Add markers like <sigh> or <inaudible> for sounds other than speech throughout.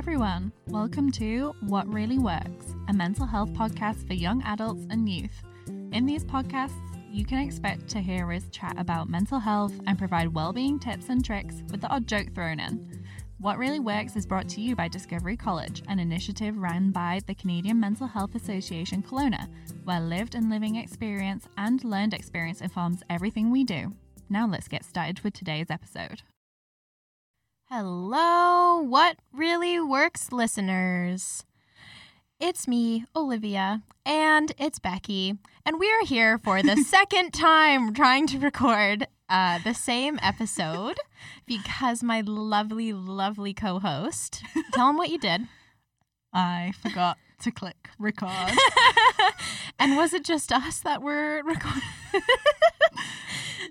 everyone. Welcome to What Really Works, a mental health podcast for young adults and youth. In these podcasts, you can expect to hear us chat about mental health and provide well-being tips and tricks with the odd joke thrown in. What Really Works is brought to you by Discovery College, an initiative run by the Canadian Mental Health Association Kelowna, where lived and living experience and learned experience informs everything we do. Now let's get started with today's episode. Hello, What Really Works listeners. It's me, Olivia, and it's Becky, and we are here for the <laughs> second time trying to record uh, the same episode <laughs> because my lovely, lovely co host, <laughs> tell them what you did. I forgot to click record. <laughs> and was it just us that were recording?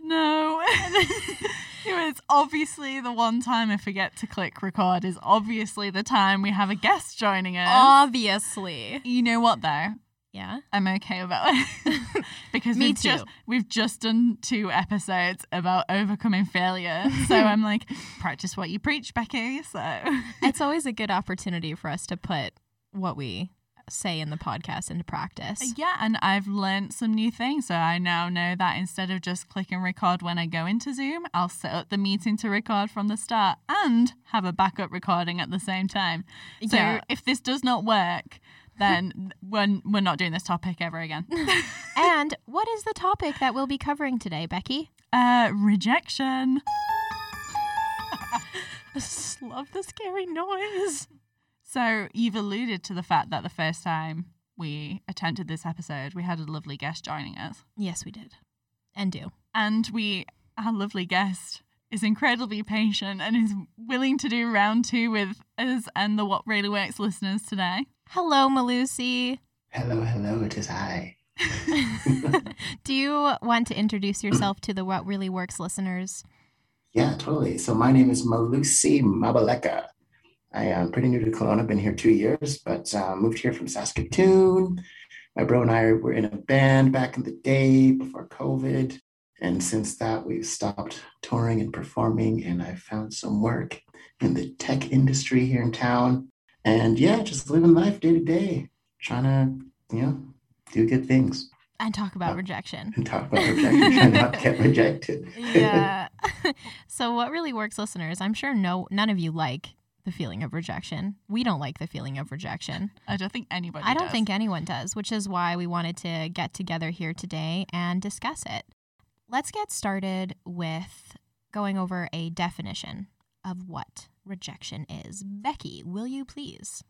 no. <laughs> it's obviously the one time I forget to click record is obviously the time we have a guest joining us. Obviously. You know what though? Yeah. I'm okay about it. <laughs> because Me we've too. just we've just done two episodes about overcoming failure. So I'm like, practice what you preach, Becky. So It's always a good opportunity for us to put what we say in the podcast into practice. Yeah, and I've learned some new things. So I now know that instead of just clicking record when I go into Zoom, I'll set up the meeting to record from the start and have a backup recording at the same time. So Yeah. if this does not work, then <laughs> we're, we're not doing this topic ever again. <laughs> and what is the topic that we'll be covering today, Becky? uh, rejection. I <laughs> just love the scary noise. So you've alluded to the fact that the first time we attempted this episode, we had a lovely guest joining us. Yes, we did. And do. and we our lovely guest is incredibly patient and is willing to do round two with us and the what really works listeners today Hello, Malusi. Hello, hello, it is I. <laughs> do you want to introduce yourself to the What Really Works listeners? Yeah, totally. So my name is Malusi Mabaleka. I am pretty new to Kelowna, been here two years, but uh, moved here from Saskatoon. My bro and I were in a band back in the day before COVID. And since that, we've stopped touring and performing, and I found some work in the tech industry here in town. And yeah, just living life day to day, trying to, you know, do good things And talk about Oh. rejection. and talk about rejection, trying not to get <laughs> rejected. Yeah. <laughs> so what really works listeners, I'm sure no none of you like the feeling of rejection. We don't like the feeling of rejection. <laughs> i don't think anybody I don't does. think anyone does, which is why we wanted to get together here today and discuss it. Let's get started with going over a definition of what rejection is. Becky, will you please?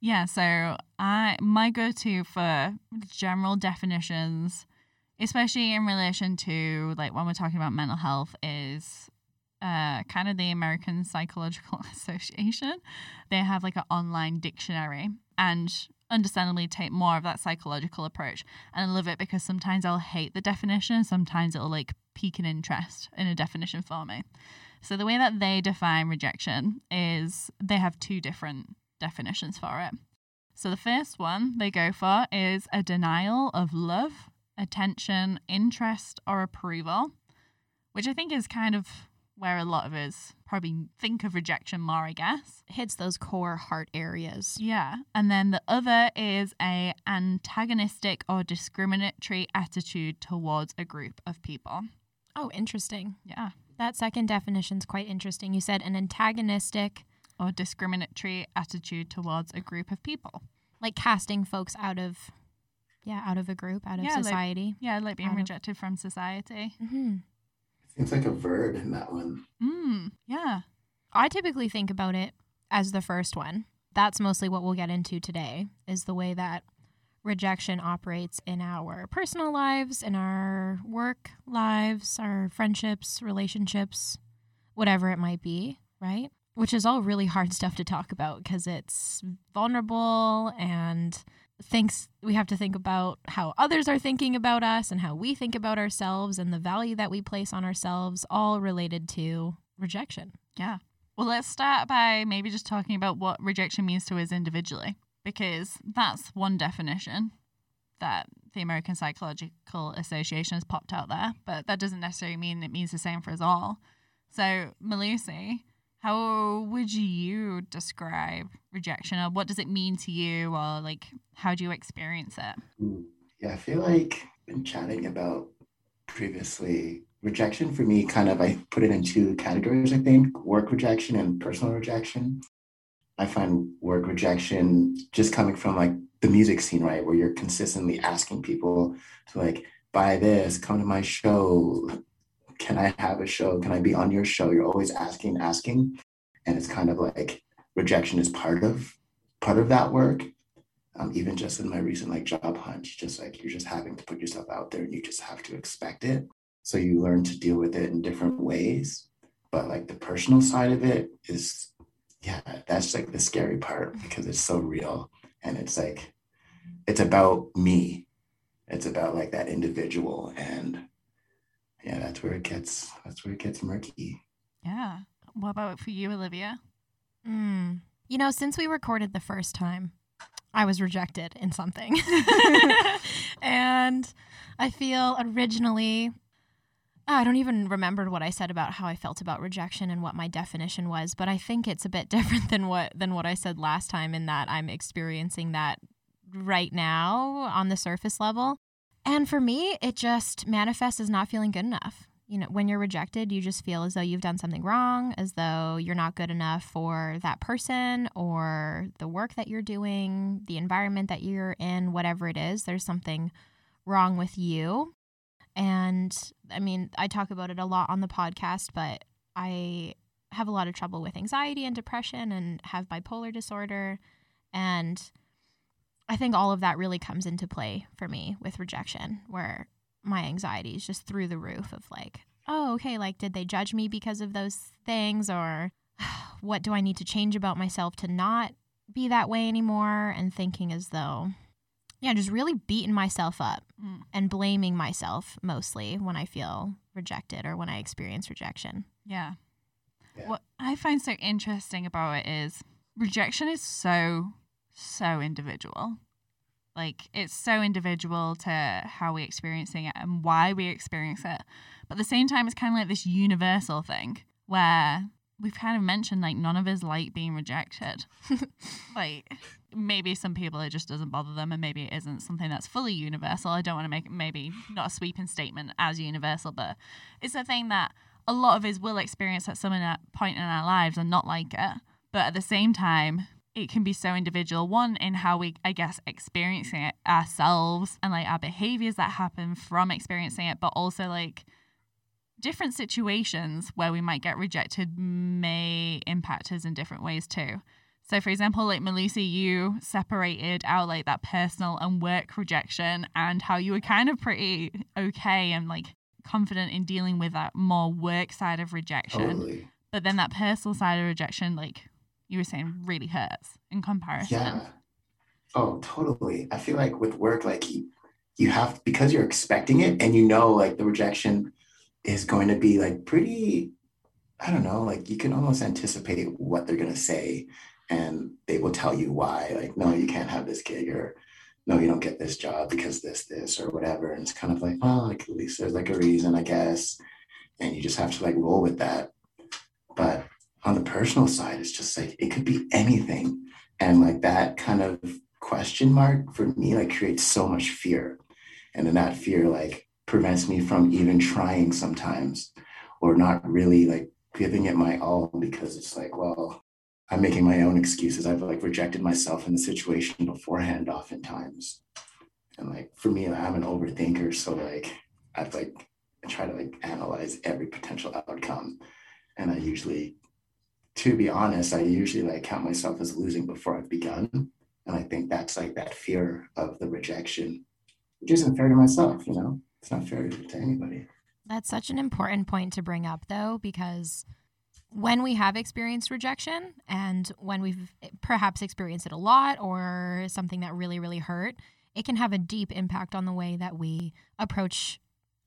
yeah so i my go-to for general definitions especially in relation to like when we're talking about mental health is uh, kind of the American Psychological <laughs> Association. They have like an online dictionary and understandably take more of that psychological approach. And I love it because sometimes I'll hate the definition, sometimes it'll like pique an interest in a definition for me. So the way that they define rejection is they have two different definitions for it. So the first one they go for is a denial of love, attention, interest, or approval, which I think is kind of where a lot of us probably think of rejection more, I guess. Hits those core heart areas. Yeah. And then the other is a antagonistic or discriminatory attitude towards a group of people. Oh, interesting. Yeah. That second definition's quite interesting. You said an antagonistic, Or discriminatory attitude towards a group of people. like casting folks out of, yeah, out of a group, out of Yeah, like- society. Yeah, like being Out of- rejected from society. hmm Seems like a verb in that one. Mm, yeah. I typically think about it as the first one. That's mostly what we'll get into today is the way that rejection operates in our personal lives, in our work lives, our friendships, relationships, whatever it might be, right? Which is all really hard <laughs> stuff to talk about because it's vulnerable and thinks we have to think about how others are thinking about us and how we think about ourselves and the value that we place on ourselves all related to rejection. Yeah. Well, let's start by maybe just talking about what rejection means to us individually, because that's one definition that the American Psychological Association has popped out there, but that doesn't necessarily mean it means the same for us all. So, Malusi, how would you describe rejection or what does it mean to you or like how do you experience it? Hmm. Yeah, I feel like been chatting about previously rejection for me kind of I put it in two categories, I think, work rejection and personal rejection. I find work rejection just coming from like the music scene, right? Where you're consistently asking people to like buy this, come to my show, can I have a show? Can I be on your show? You're always asking, asking. And it's kind of like rejection is part of part of that work. Um, even just in my recent like job hunt, just like you're just having to put yourself out there and you just have to expect it. So you learn to deal with it in different ways. But like the personal side of it is, yeah, that's like the scary part because it's so real. And it's like, it's about me. It's about like that individual. And that's where it gets, that's where it gets murky. Yeah. What about for you, Olivia? Mm. You know, since we recorded the first time, I was rejected in something. <laughs> and I feel originally, I don't even remember what I said about how I felt about rejection and what my definition was, but I think it's a bit <laughs> different than what than what I said last time in that I'm experiencing that right now on the surface level. And for me, it just manifests as not feeling good enough. You know, when you're rejected, you just feel as though you've done something wrong, as though you're not good enough for that person or the work that you're doing, the environment that you're in, whatever it is. There's something wrong with you. And I mean, I talk about it a lot on the podcast, but I have a lot of trouble with anxiety and depression and have bipolar disorder. And I think all of that really comes into play for me with rejection, where my anxiety is just through the roof of like, oh, okay, like, did they judge me because of those things? Or <sighs> what do I need to change about myself to not be that way anymore? And thinking as though, yeah, just really beating myself up Mm. and blaming myself mostly when I feel rejected or when I experience rejection. Yeah. Yeah. What I find so interesting about it is rejection is so, so individual. Like it's so individual to how we're experiencing it and why we experience it. But at the same time, it's kind of like this universal thing where we've kind of mentioned like none of us like being rejected. <laughs> like maybe some people it just doesn't bother them and maybe it isn't something that's fully universal. I don't want to make maybe not a sweeping statement as universal, but it's a thing that a lot of us will experience at some point in our lives and not like it. But at the same time, it can be so individual. One, in how we, I guess, experiencing it ourselves and like our behaviors that happen from experiencing it, but also like different situations where we might get rejected may impact us in different ways too. So, for example, like Malusi, you separated out like that personal and work rejection and how you were kind of pretty okay and like confident in dealing with that more work side of rejection. Totally. But then that personal side of rejection, like you were saying, really hurts in comparison. Yeah. Oh, totally. I feel like with work, like you, you have because you're expecting it and you know like the rejection is going to be like pretty, I don't know, like you can almost anticipate what they're gonna say and they will tell you why. Like, no, you can't have this gig or no, you don't get this job because this, this, or whatever. And it's kind of like, oh, like at least there's like a reason, I guess. And you just have to like roll with that. But on the personal side, it's just like it could be anything. And like that kind of question mark for me like creates so much fear. And then that fear like prevents me from even trying sometimes or not really like giving it my all because it's like, well, I'm making my own excuses. I've like rejected myself in the situation beforehand oftentimes. And like for me, I'm an overthinker. So like I've like I try to like analyze every potential outcome. And I usually, to be honest, I usually like count myself as losing before I've begun. And I think that's like that fear of the rejection, which isn't fair to myself, you know? It's not fair to anybody. That's such an important point to bring up, though, because when we have experienced rejection and when we've perhaps experienced it a lot or something that really, really hurt, it can have a deep impact on the way that we approach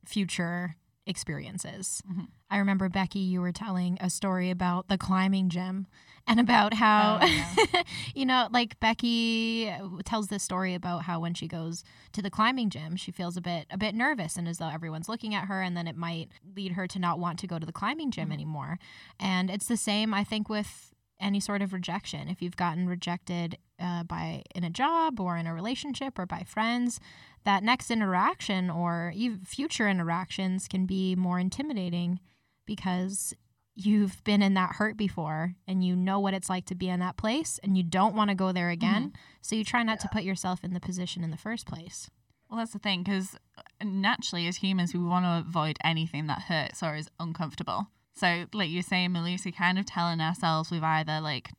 future experiences. Mhm. I remember, Becky, you were telling a story about the climbing gym <laughs> and about how, Oh, <laughs> you know, like Becky tells this story about how when she goes to the climbing gym, she feels a bit a bit nervous and as though everyone's looking at her and then it might lead her to not want to go to the climbing gym Mhm. anymore. And it's the same I think with any sort of rejection. If you've gotten rejected uh, by in a job or in a relationship or by friends, that next interaction or even future interactions can be more intimidating because you've been in that hurt before and you know what it's like to be in that place and you don't want to go there again. So you try not to put yourself in the position in the first place. Well, that's the thing, because naturally, as humans, we want to avoid anything that hurts or is uncomfortable. So, like you say, Malusi, kind of telling ourselves we've either like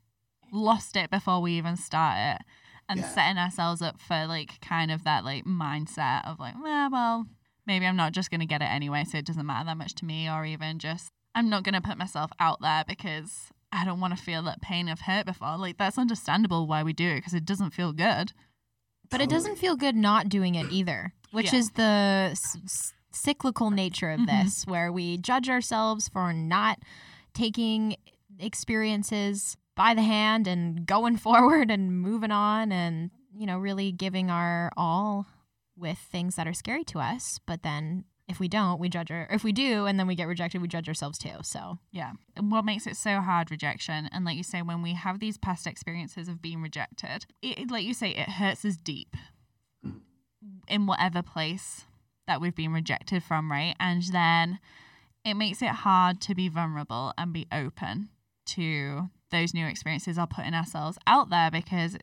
lost it before we even start it and Yeah. setting ourselves up for like kind of that like mindset of like, well, well, maybe I'm not just going to get it anyway, so it doesn't matter that much to me, or even just I'm not going to put myself out there because I don't want to feel that pain of hurt before. Like, that's understandable why we do it because it doesn't feel good. But it doesn't feel good not doing it either, which Yeah. is the s- s- cyclical nature of Mhm. this, where we judge ourselves for not taking experiences by the hand and going <laughs> forward and moving on and, you know, really giving our all with things that are scary to us. But then if we don't, we judge our, if we do and then we get rejected, we judge ourselves too. So, Yeah. What makes it so hard, rejection, and like you say, when we have these past experiences of being rejected, it, like you say, it hurts us deep in whatever place that we've been rejected from, right? And then it makes it hard to be vulnerable and be open to those new experiences are putting ourselves out there because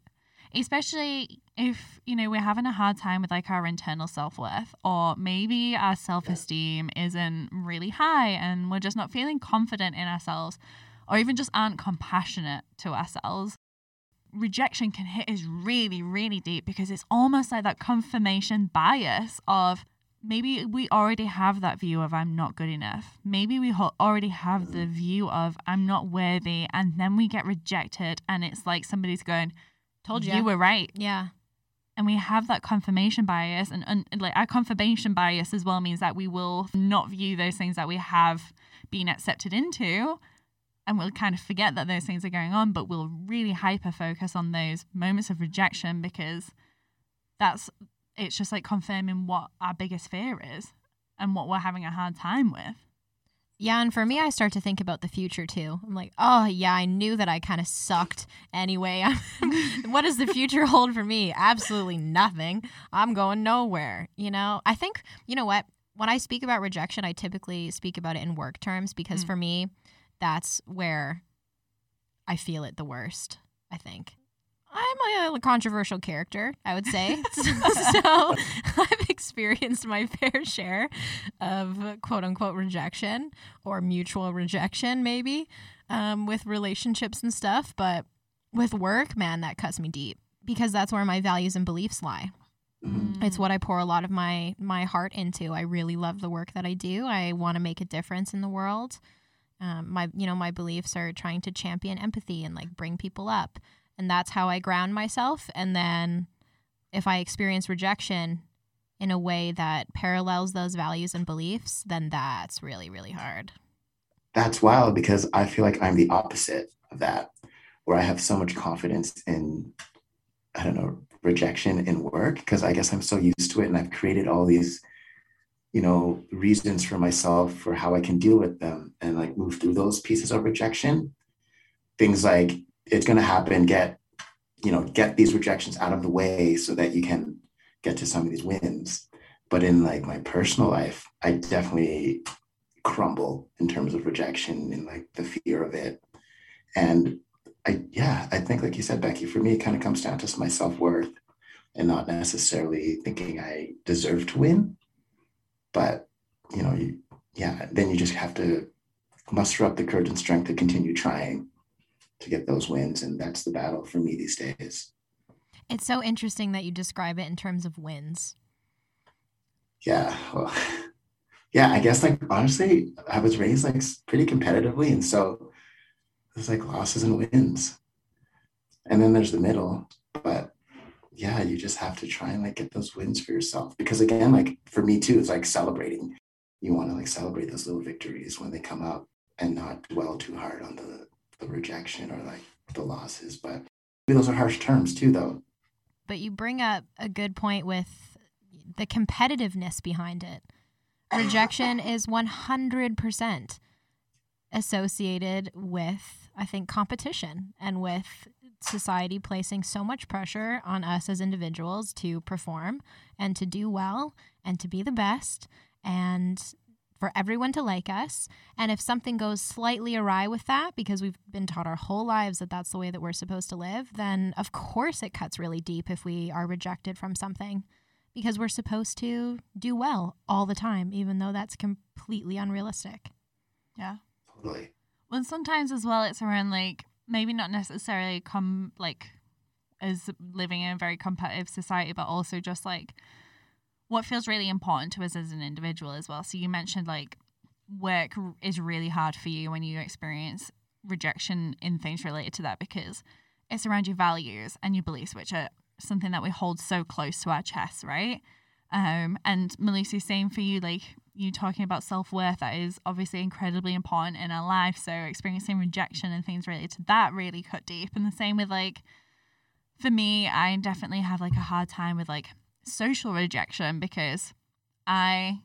especially if you know we're having a hard time with like our internal self-worth or maybe our self-esteem isn't really high and we're just not feeling confident in ourselves or even just aren't compassionate to ourselves rejection can hit us really really deep because it's almost like that confirmation bias of maybe we already have that view of I'm not good enough. Maybe we ho- already have the mm. view of I'm not worthy, and then we get rejected, and it's like somebody's going, told "You you. were right," Yeah. and we have that confirmation bias, and, and like our confirmation bias as well means that we will not view those things that we have been accepted into. And we'll kind of forget that those things are going on, but we'll really hyper focus on those moments of rejection because that's it's just like confirming what our biggest fear is and what we're having a hard time with. Yeah, and for me, I start to think about the future too. I'm like, oh yeah, I knew that I kind of sucked anyway. <laughs> what does the future hold for me? Absolutely nothing. I'm going nowhere. You know, I think you know what. When I speak about rejection, I typically speak about it in work terms because Mm. for me, that's where I feel it the worst. I think. I'm a controversial character, I would say. <laughs> <laughs> so <laughs> I've experienced my fair share of quote unquote rejection or mutual rejection, maybe, um, with relationships and stuff. But with work, man, that cuts me deep because that's where my values and beliefs lie. It's what I pour a lot of my my heart into. I really love the work that I do. I want to make a difference in the world. Um, my you know my beliefs are trying to champion empathy and like bring people up, and that's how I ground myself. And then if I experience rejection in a way that parallels those values and beliefs, then that's really really hard. That's wild because I feel like I'm the opposite of that, where I have so much confidence in, I don't know, rejection in work because I guess I'm so used to it and I've created all these, you know, reasons for myself for how I can deal with them and like move through those pieces of rejection. Things like it's going to happen, get, you know, get these rejections out of the way so that you can get to some of these wins. But in like my personal life, I definitely crumble in terms of rejection and like the fear of it. And I, yeah, I think, like you said, Becky, for me, it kind of comes down to my self worth and not necessarily thinking I deserve to win. But, you know, you, yeah, then you just have to muster up the courage and strength to continue trying to get those wins. And that's the battle for me these days. It's so interesting that you describe it in terms of wins. Yeah. Well, <laughs> yeah, I guess like honestly, I was raised like pretty competitively. And so there's like losses and wins. And then there's the middle. But yeah, you just have to try and like get those wins for yourself. Because again, like for me too, it's like celebrating. You want to like celebrate those little victories when they come up and not dwell too hard on the, the rejection or like the losses. But those are harsh terms too, though. but you bring up a good point with the competitiveness behind it. Rejection is 100% associated with, I think, competition and with society placing so much pressure on us as individuals to perform and to do well and to be the best and for everyone to like us. And if something goes slightly awry with that, because we've been taught our whole lives that that's the way that we're supposed to live, then of course it cuts really deep if we are rejected from something because we're supposed to do well all the time, even though that's completely unrealistic. Yeah. Totally. Well, sometimes as well, it's around like maybe not necessarily come like as living in a very competitive society, but also just like what feels really important to us as an individual as well. So you mentioned like work is really hard for you when you experience rejection in things related to that because it's around your values and your beliefs, which are something that we hold so close to our chest, right? Um, and Malusi, same for you, like you talking about self worth, that is obviously incredibly important in our life. So experiencing rejection and things related to that really cut deep. And the same with like, for me, I definitely have like a hard time with like social rejection because I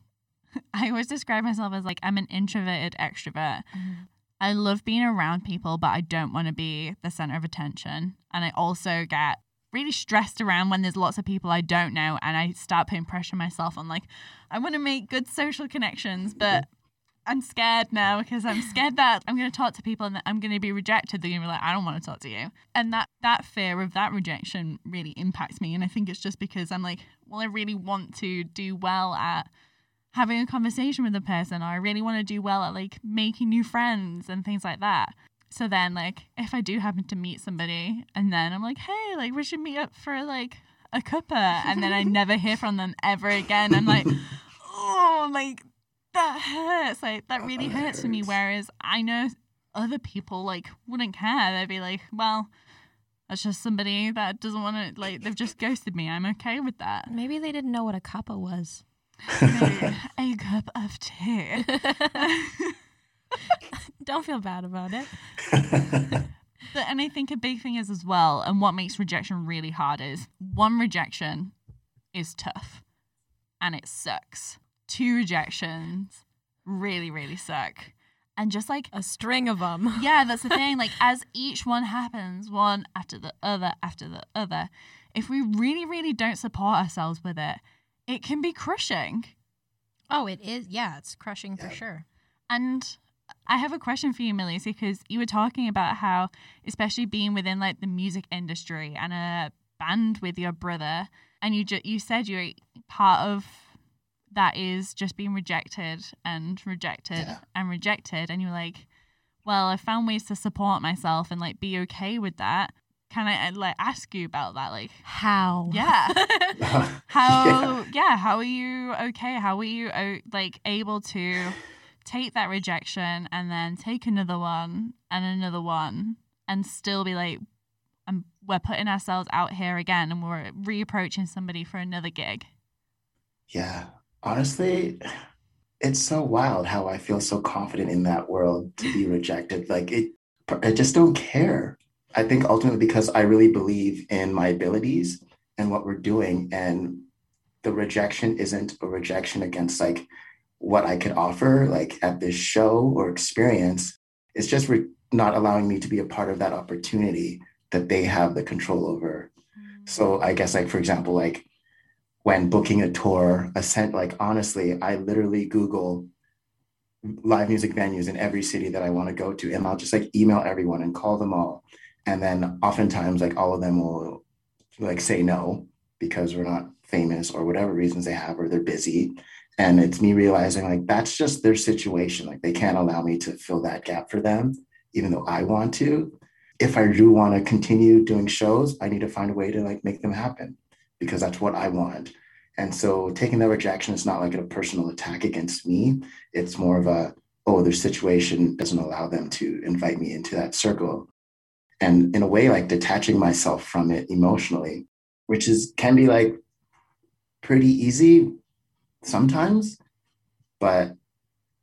<laughs> I always describe myself as like I'm an introverted extrovert. Mm. I love being around people, but I don't want to be the center of attention. And I also get really stressed around when there's lots of people I don't know and I start putting pressure on myself on like I want to make good social connections, but I'm scared now because I'm scared that I'm going to talk to people and that I'm going to be rejected. They're going to be like, I don't want to talk to you. And that, that fear of that rejection really impacts me. And I think it's just because I'm like, well, I really want to do well at having a conversation with a person, or I really want to do well at like making new friends and things like that. So then, like, if I do happen to meet somebody and then I'm like, hey, like, we should meet up for like a cuppa, and then I <laughs> never hear from them ever again, I'm like, <laughs> oh, like, that hurts. Like that really that hurts for me. Whereas I know other people like wouldn't care. They'd be like, well, that's just somebody that doesn't want to like. They've just ghosted me. I'm okay with that. Maybe they didn't know what a cuppa was. A cup of tea. <laughs> Don't feel bad about it. <laughs> But, and I think a big thing is as well, and what makes rejection really hard is one rejection is tough and it sucks. Two rejections really, really suck. And just like A string of them. <laughs> yeah, that's the thing. Like as each one happens, one after the other after the other, if we really, really don't support ourselves with it, it can be crushing. Oh, it is. Yeah, it's crushing for Yeah. sure. And I have a question for you, Millie, because you were talking about how, especially being within like the music industry and a band with your brother, and you ju- you said you're part of that is just being rejected and rejected Yeah. and rejected, and you're like, well, I found ways to support myself and like be okay with that. Can I uh, like ask you about that? Like, How? yeah. <laughs> <laughs> Yeah. how yeah. how are you okay how are you uh, like able to take that rejection and then take another one and another one and still be like and we're putting ourselves out here again and we're reapproaching somebody for another gig Yeah, honestly, it's so wild how I feel so confident in that world to be rejected. Like it, I just don't care. I think ultimately because I really believe in my abilities and what we're doing, and the rejection isn't a rejection against like what I could offer, like at this show or experience. It's just re- not allowing me to be a part of that opportunity that they have the control over. So I guess like for example, like when booking a tour, a cent like honestly, I literally Google live music venues in every city that I want to go to, and I'll just like email everyone and call them all. And then oftentimes like all of them will like say no because we're not famous or whatever reasons they have or they're busy. And it's me realizing like that's just their situation. Like they can't allow me to fill that gap for them, even though I want to. If I do want to continue doing shows, I need to find a way to like make them happen because that's what I want. And so taking that rejection is not like a personal attack against me. It's more of a, oh, their situation doesn't allow them to invite me into that circle. And in a way, like detaching myself from it emotionally, which is can be like pretty easy sometimes. But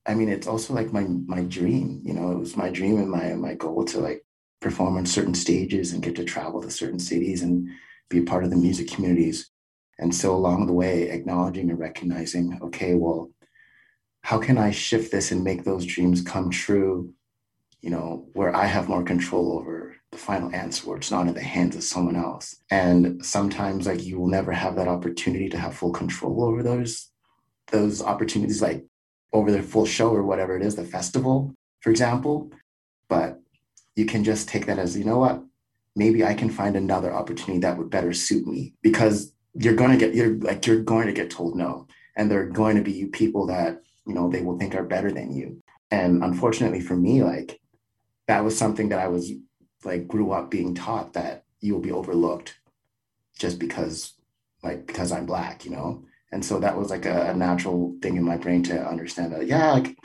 I mean, it's also like my my dream, you know, it was my dream and my my goal to like perform on certain stages and get to travel to certain cities and be part of the music communities. And so along the way, acknowledging and recognizing, okay, well, how can I shift this and make those dreams come true you know, where I have more control over the final answer, where it's not in the hands of someone else. And sometimes like you will never have that opportunity to have full control over those those opportunities, like over the full show or whatever it is, the festival, for example. But you can just take that as, you know what, maybe I can find another opportunity that would better suit me because you're going to get, you're like, you're going to get told no. And there are going to be people that, you know, they will think are better than you. And unfortunately for me, like that was something that I was like grew up being taught that you will be overlooked just because like because I'm black, you know? And so that was like a, a natural thing in my brain to understand that, yeah, like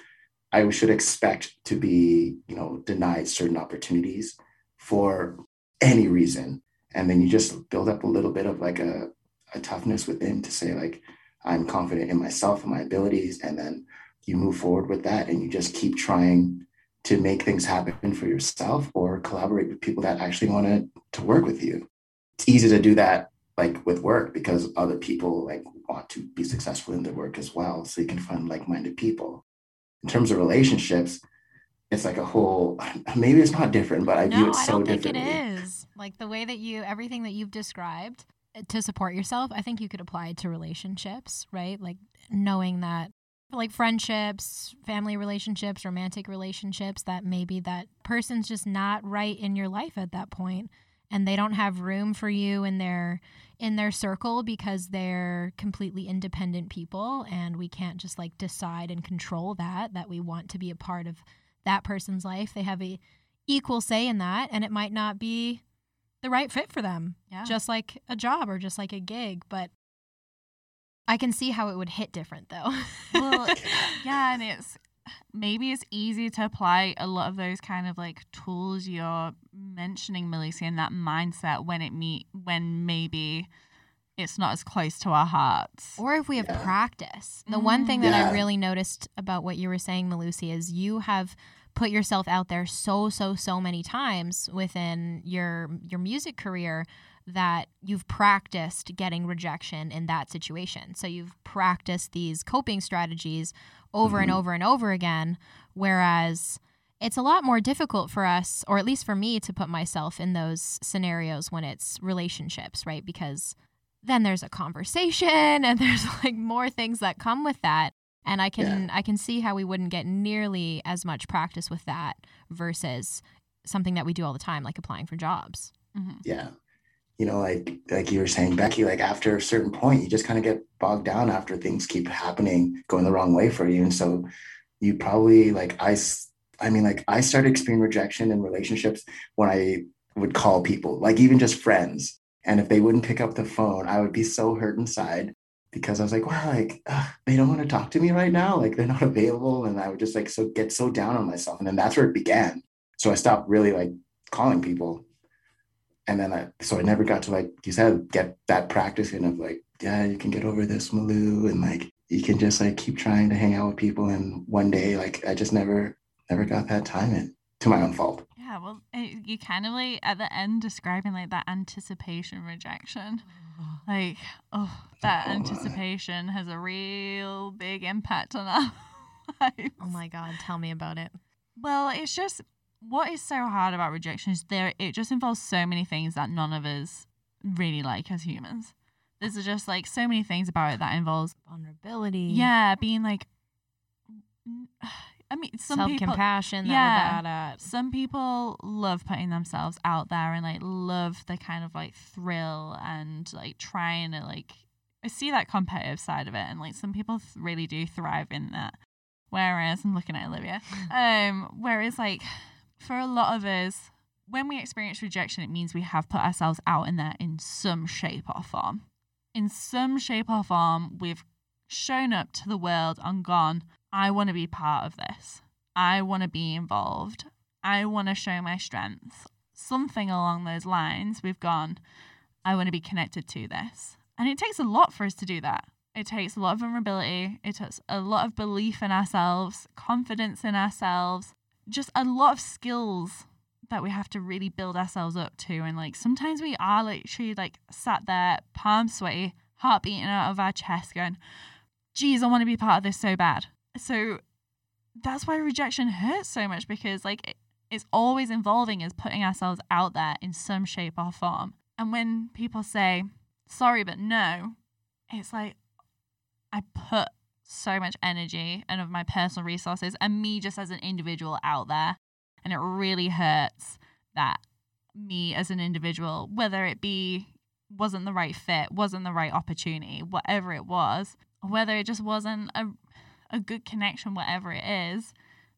I should expect to be, you know, denied certain opportunities for any reason. And then you just build up a little bit of like a, a toughness within to say, like, I'm confident in myself and my abilities. And then you move forward with that and you just keep trying to make things happen for yourself or collaborate with people that actually want to, to work with you. It's easy to do that like with work because other people like want to be successful in their work as well. So you can find like-minded people. In terms of relationships, it's like a whole <sighs> maybe it's not different, but I no, view it so I don't think it is. Like the way that you everything that you've described uh, to support yourself, I think you could apply it to relationships, right? Like knowing that like friendships, family relationships, romantic relationships that maybe that person's just not right in your life at that point and they don't have room for you in their in their circle because they're completely independent people and we can't just like decide and control that that we want to be a part of that person's life they have a equal say in that and it might not be the right fit for them Yeah. just like a job or just like a gig but i can see how it would hit different though well, <laughs> yeah, and it's maybe it's easy to apply a lot of those kind of like tools you're mentioning, Malusi, and that mindset when it meet when maybe it's not as close to our hearts. Or if we have Yeah. practice. The one thing that I really noticed about what you were saying, Malusi, is you have put yourself out there so, so, so many times within your your music career that you've practiced getting rejection in that situation. So you've practiced these coping strategies over and Mhm. over and over again. Whereas it's a lot more difficult for us, or at least for me, to put myself in those scenarios when it's relationships, right? Because then there's a conversation and <laughs> there's like more things that come with that and i can i can see how we wouldn't get nearly as much practice with that versus something that we do all the time like applying for jobs. Mhm. yeah. You know like like you were saying becky like after a certain point you just kind of get bogged down after things keep happening going the wrong way for you and so you probably like i i mean like i started experiencing rejection in relationships when i would call people like even just friends and if they wouldn't pick up the phone i would be so hurt inside because i was like wow like ugh, they don't want to talk to me right now. Like they're not <laughs> available. And i would just like so get so down on myself. And then that's where it began. So i stopped really like calling people. And then I so I never got to like you said get that practice in of like yeah you can get over this Malou and like you can just like keep trying to hang out with people. And one day like I just never never got that time in to my own fault Yeah, well, it, you kind of like at the end describing like that anticipation rejection. <sighs> Like, oh, that anticipation has a real big impact on our <laughs> lives. oh my god tell me about it Well, it's just what is so hard about rejection is there it just involves so many things that none of us really like as humans. There's just like so many things about it that involves vulnerability yeah, being like I mean some people self-compassion that yeah. bad at some people love putting themselves out there and like love the kind of like thrill and like trying to like I see that competitive side of it and like some people th- really do thrive in that. Whereas I'm looking at Olivia. <laughs> Um whereas like for a lot of us when we experience rejection it means we have put ourselves out in there in some shape or form. In some shape or form we've shown up to the world and gone I want to be part of this. I want to be involved. I want to show my strength. Something along those lines, we've gone, I want to be connected to this. And it takes a lot for us to do that. It takes a lot of vulnerability. It takes a lot of belief in ourselves, confidence in ourselves, just a lot of skills that we have to really build ourselves up to. And like sometimes we are literally like sat there, palms sweaty, heart beating out of our chest, going, geez, I want to be part of this so bad. So that's why rejection hurts so much because like it- it's always involving us putting ourselves out there in some shape or form. And when people say, sorry, but no, it's like I put so much energy and of my personal resources and me just as an individual out there. And it really hurts that me as an individual, whether it be wasn't the right fit, wasn't the right opportunity, whatever it was, whether it just wasn't a, a good connection, whatever it is,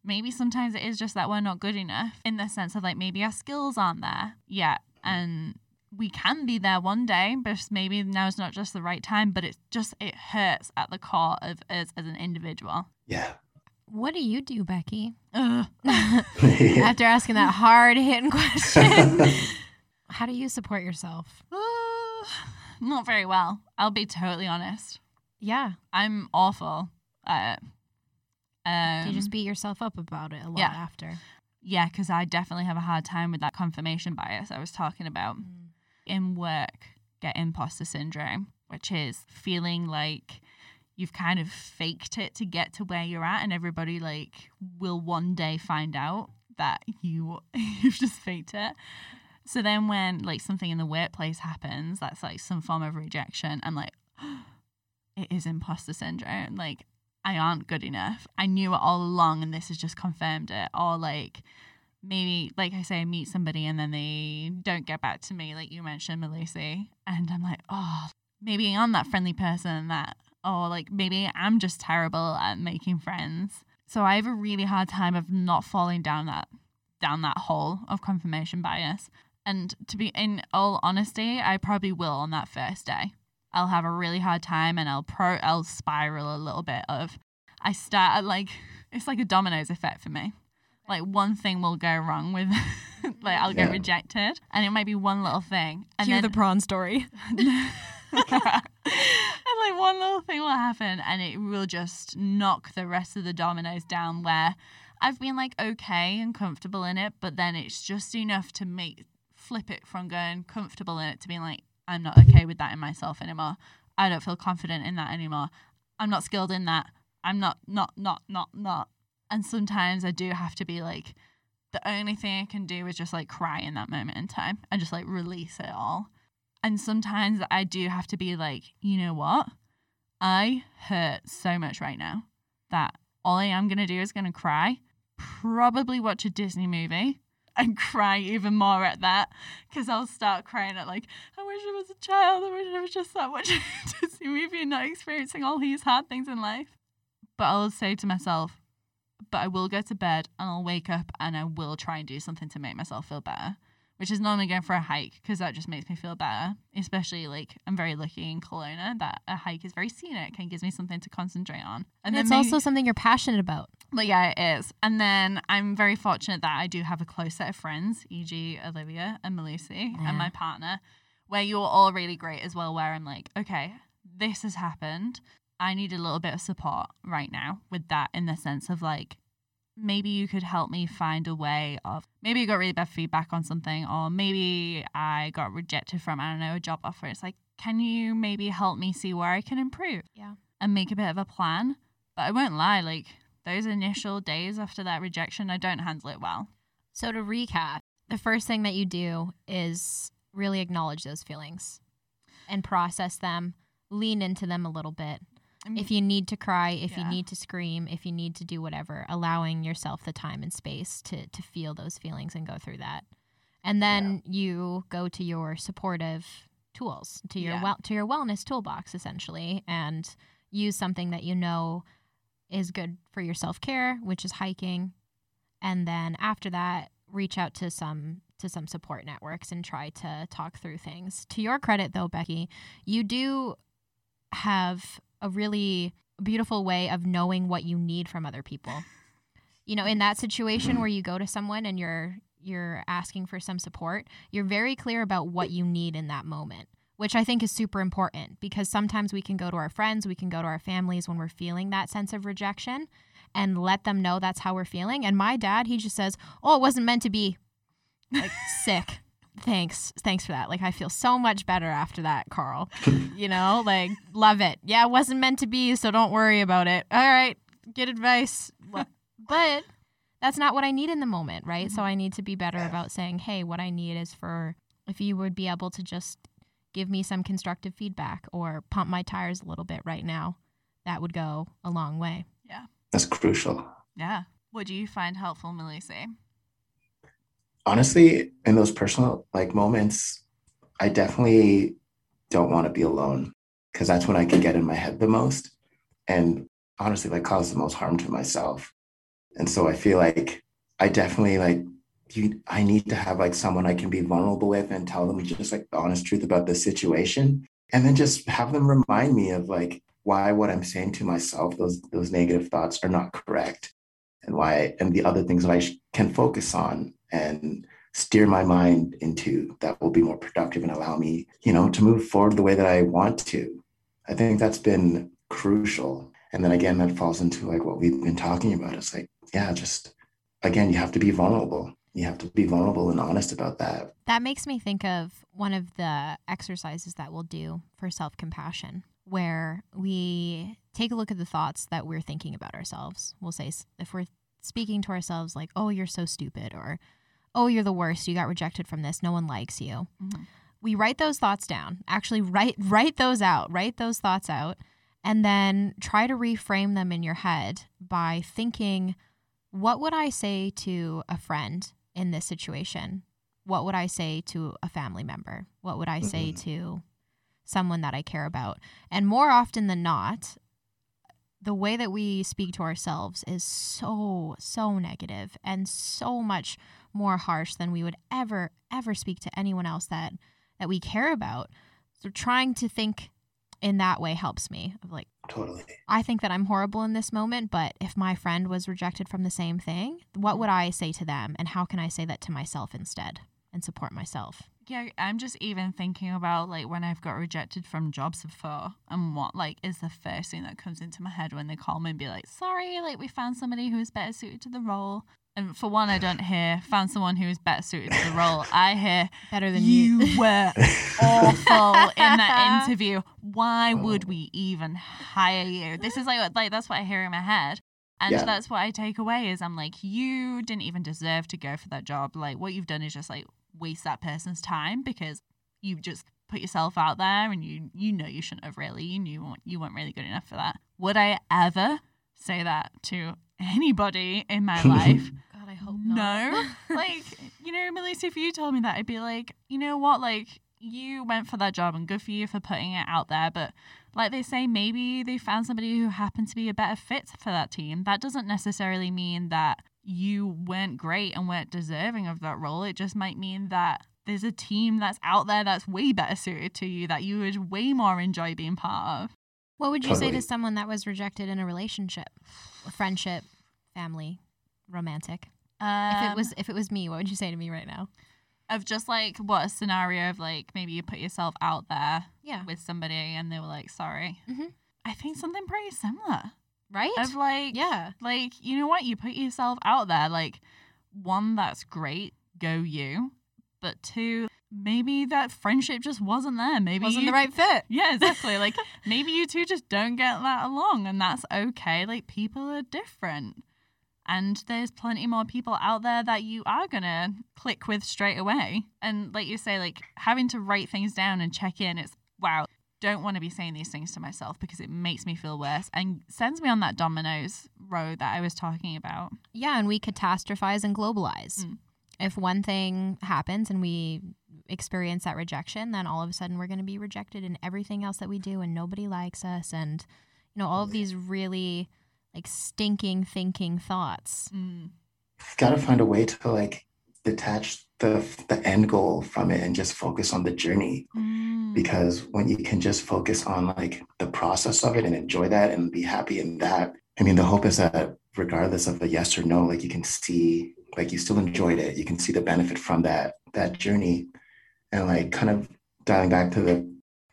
maybe sometimes it is just that we're not good enough in the sense of like maybe our skills aren't there yet. And we can be there one day, but maybe now is not just the right time, but it just it hurts at the core of us as an individual. Yeah. What do you do, Becky? <laughs> <laughs> After asking that hard hitting question, <laughs> how do you support yourself? Uh, not very well. I'll be totally honest. Yeah. I'm awful it. Um, you just beat yourself up about it a lot yeah. after. yeah, because I definitely have a hard time with that confirmation bias I was talking about. In work, get imposter syndrome, which is feeling like you've kind of faked it to get to where you're at, and everybody like will one day find out that you <laughs> you've just faked it. So then when like something in the workplace happens, that's like some form of rejection, I'm like, <gasps> it is imposter syndrome. Like I aren't good enough. I knew it all along, and this has just confirmed it. Or like maybe, like I say, I meet somebody and then they don't get back to me, like you mentioned, Malusi, and I'm like, oh, maybe I'm that friendly person that, or like maybe I'm just terrible at making friends. So I have a really hard time of not falling down that down that hole of confirmation bias. And to be in all honesty, I probably will on that first day. I'll have a really hard time and I'll pro I'll spiral a little bit of I start like it's like a dominoes effect for me. Like one thing will go wrong with <laughs> like I'll get rejected and it might be one little thing. And Cue then the prawn story. <laughs> and like one little thing will happen and it will just knock the rest of the dominoes down where I've been like okay and comfortable in it, but then it's just enough to make flip it from going comfortable in it to being like, I'm not okay with that in myself anymore. I don't feel confident in that anymore. I'm not skilled in that. I'm not not not not not. And sometimes I do have to be like the only thing I can do is just like cry in that moment in time and just like release it all. And sometimes I do have to be like, you know what? I hurt so much right now that all I am going to do is going to cry, probably watch a Disney movie and cry even more at that because I'll start crying at like, I wish I was a child. I wish I was just that watching a Disney movie and not experiencing all these hard things in life. But I'll say to myself, but I will go to bed and I'll wake up and I will try and do something to make myself feel better which is normally going for a hike because that just makes me feel better. Especially like I'm very lucky in Kelowna that a hike is very scenic and gives me something to concentrate on. And then it's maybe- also something you're passionate about. But yeah, it is. And then I'm very fortunate that I do have a close set of friends, e.g., Olivia and Malusi Yeah. and my partner, where you're all really great as well. Where I'm like, okay, this has happened. I need a little bit of support right now with that, in the sense of like, maybe you could help me find a way of maybe you got really bad feedback on something, or maybe I got rejected from, I don't know, a job offer. It's like, can you maybe help me see where I can improve? Yeah. And make a bit of a plan. But I won't lie, like, those initial days after that rejection, I don't handle it well. So to recap, the first thing that you do is really acknowledge those feelings and process them, lean into them a little bit. If you need to cry, if you need to scream, if you need to do whatever, allowing yourself the time and space to to feel those feelings and go through that. And then you go to your supportive tools, to your Yeah. well to your wellness toolbox essentially and use something that you know is good for your self-care, which is hiking. And then after that, reach out to some to some support networks and try to talk through things. To your credit though, Becky, you do have a really beautiful way of knowing what you need from other people. You know, in that situation where you go to someone and you're you're asking for some support, you're very clear about what you need in that moment, which I think is super important because sometimes we can go to our friends, we can go to our families when we're feeling that sense of rejection and let them know that's how we're feeling. And my dad, he just says, "Oh, it wasn't meant to be." Like <laughs> sick. Thanks. Thanks for that. Like I feel so much better after that, Carl. <laughs> you know, like love it. Yeah, it wasn't meant to be, so don't worry about it. All right. Good advice. But that's not what I need in the moment, right? So Mhm. I need to be better about saying, hey, what I need is for if you would be able to just give me some constructive feedback or pump my tires a little bit right now, that would go a long way. Yeah. That's crucial. Yeah. What do you find helpful, Malusi? Honestly, in those personal like moments, I definitely don't want to be alone because that's when I can get in my head the most and honestly like cause the most harm to myself. And so I feel like I definitely like you I need to have like someone I can be vulnerable with and tell them just like the honest truth about the situation. And then just have them remind me of like why what I'm saying to myself those those negative thoughts are not correct. And why and the other things that I sh- can focus on and steer my mind into that will be more productive and allow me you know to move forward the way that I want to. I think that's been crucial. And then again that falls into like what we've been talking about. It's like yeah just again you have to be vulnerable you have to be vulnerable and honest about that That makes me think of one of the exercises that we'll do for self compassion, where we take a look at the thoughts that we're thinking about ourselves. We'll say, if we're speaking to ourselves like, oh, you're so stupid, or oh, you're the worst, you got rejected from this, no one likes you. Mhm. We write those thoughts down, actually, write, write those out, write those thoughts out, and then try to reframe them in your head by thinking, what would I say to a friend in this situation? What would I say to a family member? What would I say Mhm. to someone that I care about? And more often than not, the way that we speak to ourselves is so, so negative and so much more harsh than we would ever, ever speak to anyone else that that we care about. So trying to think in that way helps me. Of like, totally I think that I'm horrible in this moment, but if my friend was rejected from the same thing, what would I say to them? And how can I say that to myself instead and support myself? Yeah, I'm just even thinking about like when I've got rejected from jobs before and what like is the first thing that comes into my head when they call me and be like, sorry, like we found somebody who is better suited to the role. And for one, I don't hear found someone who is better suited to the role. <laughs> I hear Better than you. you were <laughs> awful in that <laughs> interview. Why oh. would we even hire you? This is like like that's what I hear in my head. And Yeah. that's what I take away is I'm like, you didn't even deserve to go for that job. Like what you've done is just like waste that person's time because you just put yourself out there and you you know you shouldn't have really. You knew you weren't really good enough for that. Would I ever say that to anybody in my life? God, I hope No. <laughs> like, you know, Malusi, if you told me that, I'd be like, you know what? Like, you went for that job and good for you for putting it out there. But like they say, maybe they found somebody who happened to be a better fit for that team. That doesn't necessarily mean that you weren't great and weren't deserving of that role. It just might mean that there's a team that's out there that's way better suited to you that you would way more enjoy being part of. What would you say to someone that was rejected in a relationship, a friendship, family, romantic? Um, if it was if it was me, what would you say to me right now? of just like what a scenario of like maybe you put yourself out there Yeah. with somebody and they were like sorry Mhm. i think something pretty similar Right? of like yeah. like you know what you put yourself out there like one that's great go you but two maybe that friendship just wasn't there maybe Wasn't you the right fit. <laughs> yeah exactly like <laughs> maybe you two just don't get that along and that's okay like people are different and there's plenty more people out there that you are gonna click with straight away and like you say like having to write things down and check in it's wow don't want to be saying these things to myself because it makes me feel worse and sends me on that dominoes road that i was talking about Yeah, and we catastrophize and globalize. Mm. If one thing happens and we experience that rejection, then all of a sudden we're going to be rejected in everything else that we do and nobody likes us and you know all of these really like stinking thinking thoughts. mm. got to find a way to like detach the the end goal from it and just focus on the journey Mm. because when you can just focus on like the process of it and enjoy that and be happy in that i mean the hope is that regardless of a yes or no like you can see like you still enjoyed it you can see the benefit from that that journey and like kind of dialing back to the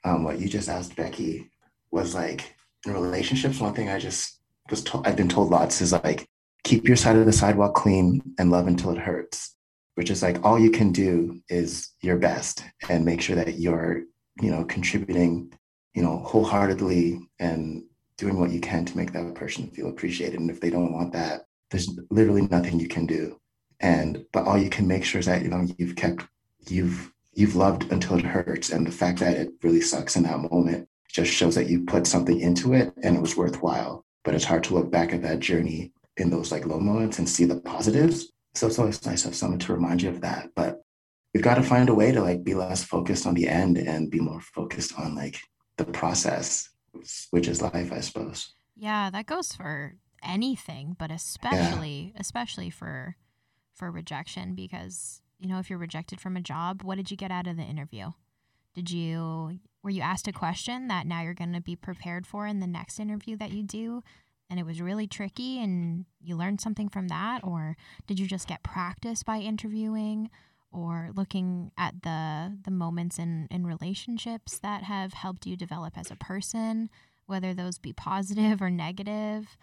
um, what you just asked becky was like in relationships one thing i just was told i've been told lots is like keep your side of the sidewalk clean and love until it hurts which is like all you can do is your best and make sure that you're you know contributing you know wholeheartedly and doing what you can to make that person feel appreciated and if they don't want that there's literally nothing you can do. And but all you can make sure is that you know you've kept you've you've loved until it hurts. And the fact that it really sucks in that moment just shows that you put something into it and it was worthwhile. But it's hard to look back at that journey in those like low moments and see the positives. So it's always nice to have someone to remind you of that. But we've got to find a way to like be less focused on the end and be more focused on like the process, which is life, I suppose. Yeah, that goes for anything, but especially yeah. especially for for rejection because you know if you're rejected from a job, what did you get out of the interview? Did you were you asked a question that now you're going to be prepared for in the next interview that you do? and it was really tricky and you learned something from that? Or did you just get practice by interviewing or looking at the the moments in in relationships that have helped you develop as a person whether those be positive or negative?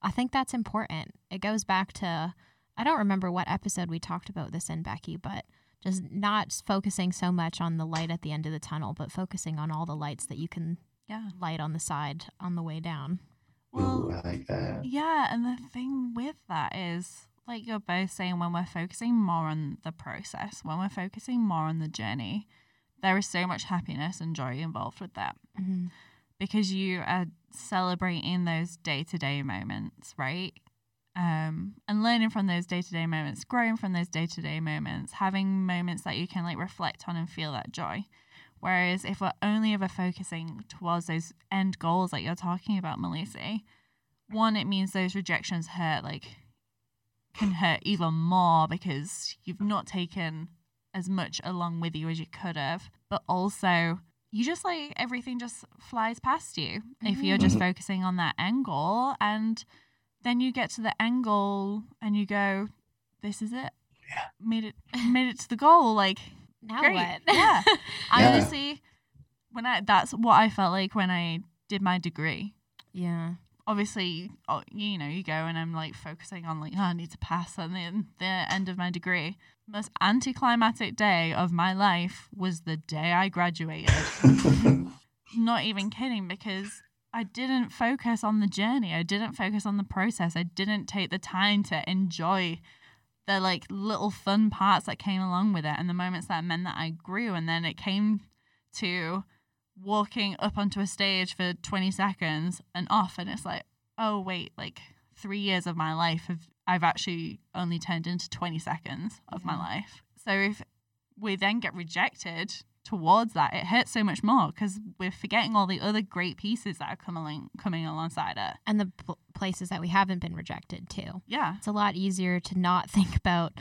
I think that's important. It goes back to i don't remember what episode we talked about this in becky but just not focusing so much on the light at the end of the tunnel but focusing on all the lights that you can yeah. light on the side on the way down well, Ooh, I like that. Yeah, and the thing with that is, like you're both saying, when we're focusing more on the process, when we're focusing more on the journey, there is so much happiness and joy involved with that. Mm-hmm. Because you are celebrating those day to day moments, right? Um, and learning from those day to day moments, growing from those day to day moments, having moments that you can like reflect on and feel that joy. Whereas if we're only ever focusing towards those end goals like you're talking about, Malusi, one, it means those rejections hurt, like, can hurt even more because you've not taken as much along with you as you could have. But also, you just like everything just flies past you if you're just mm-hmm. focusing on that end goal. And then you get to the end goal and you go, this is it. Yeah. Made it, <laughs> made it to the goal. Like, now Great. what? yeah. <laughs> I yeah. honestly, when I that's what I felt like when I did my degree. Yeah. Obviously, oh, you know, you go and I'm like focusing on like, oh, I need to pass on the, the end of my degree. Most anticlimactic day of my life was the day I graduated. <laughs> Not even kidding, because I didn't focus on the journey. I didn't focus on the process. I didn't take the time to enjoy the like little fun parts that came along with it and the moments that meant that I grew. And then it came to walking up onto a stage for 20 seconds and off. And it's like, oh, wait, like three years of my life have I've actually only turned into 20 seconds of my life. So if we then get rejected towards that, it hurts so much more because we're forgetting all the other great pieces that are coming coming alongside it, and the pl- places that we haven't been rejected too. Yeah, it's a lot easier to not <laughs> think about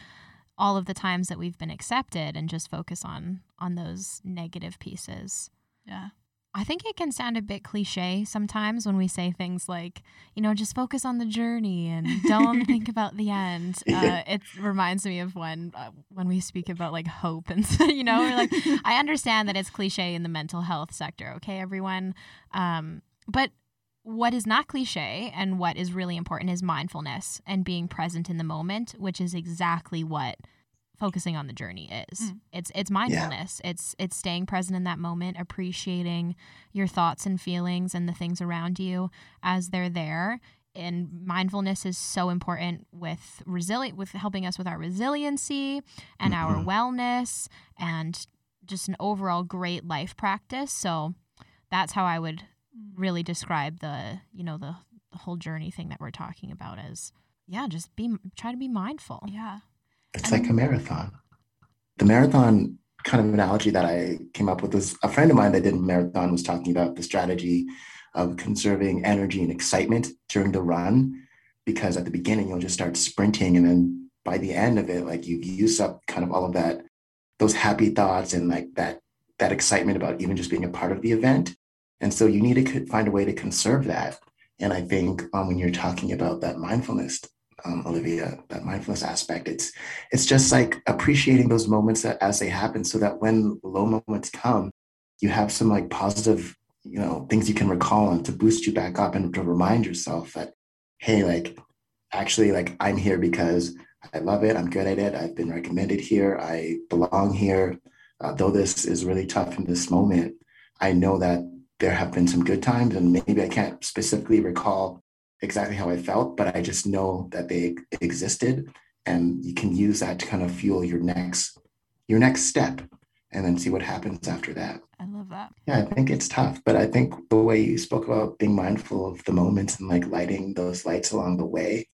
all of the times that we've been accepted and just focus on on those negative pieces. Yeah. I think it can sound a bit cliche sometimes when we say things like, you know, just focus on the journey and don't think <laughs> about the end. Uh, it reminds me of when uh, when we speak about like hope and <laughs> you know, we're like, <laughs> I understand that it's cliche in the mental health sector, okay, everyone. Um, but what is not cliche and what is really important is mindfulness and being present in the moment, which is exactly what focusing on the journey is. Mm. It's it's mindfulness. Yeah. It's it's staying present in that moment, appreciating your thoughts and feelings and the things around you as they're there. And mindfulness is so important with resilient with helping us with our resiliency and mm-hmm. our wellness and just an overall great life practice. So that's how I would mm. really describe the, you know, the the whole journey thing that we're talking about as yeah, just be try to be mindful. Yeah. It's like a marathon. The marathon kind of analogy that I came up with was a friend of mine that did a marathon was talking about the strategy of conserving energy and excitement during the run because at the beginning you'll just start sprinting and then by the end of it like you've used up kind of all of that those happy thoughts and like that that excitement about even just being a part of the event and so you need to find a way to conserve that and i think um, when you're talking about that mindfulness um, Olivia, that mindfulness aspect. It's it's just like appreciating those moments that, as they happen, so that when low moments come, you have some like positive, you know, things you can recall and to boost you back up and to remind yourself that, hey, like actually, like I'm here because I love it. I'm good at it. I've been recommended here. I belong here. Uh, though this is really tough in this moment, I know that there have been some good times, and maybe I can't specifically recall exactly how I felt, but I just know that they existed and you can use that to kind of fuel your next your next step and then see what happens after that. I love that. Yeah, I think it's tough, but I think the way you spoke about being mindful of the moments and like lighting those lights along the way,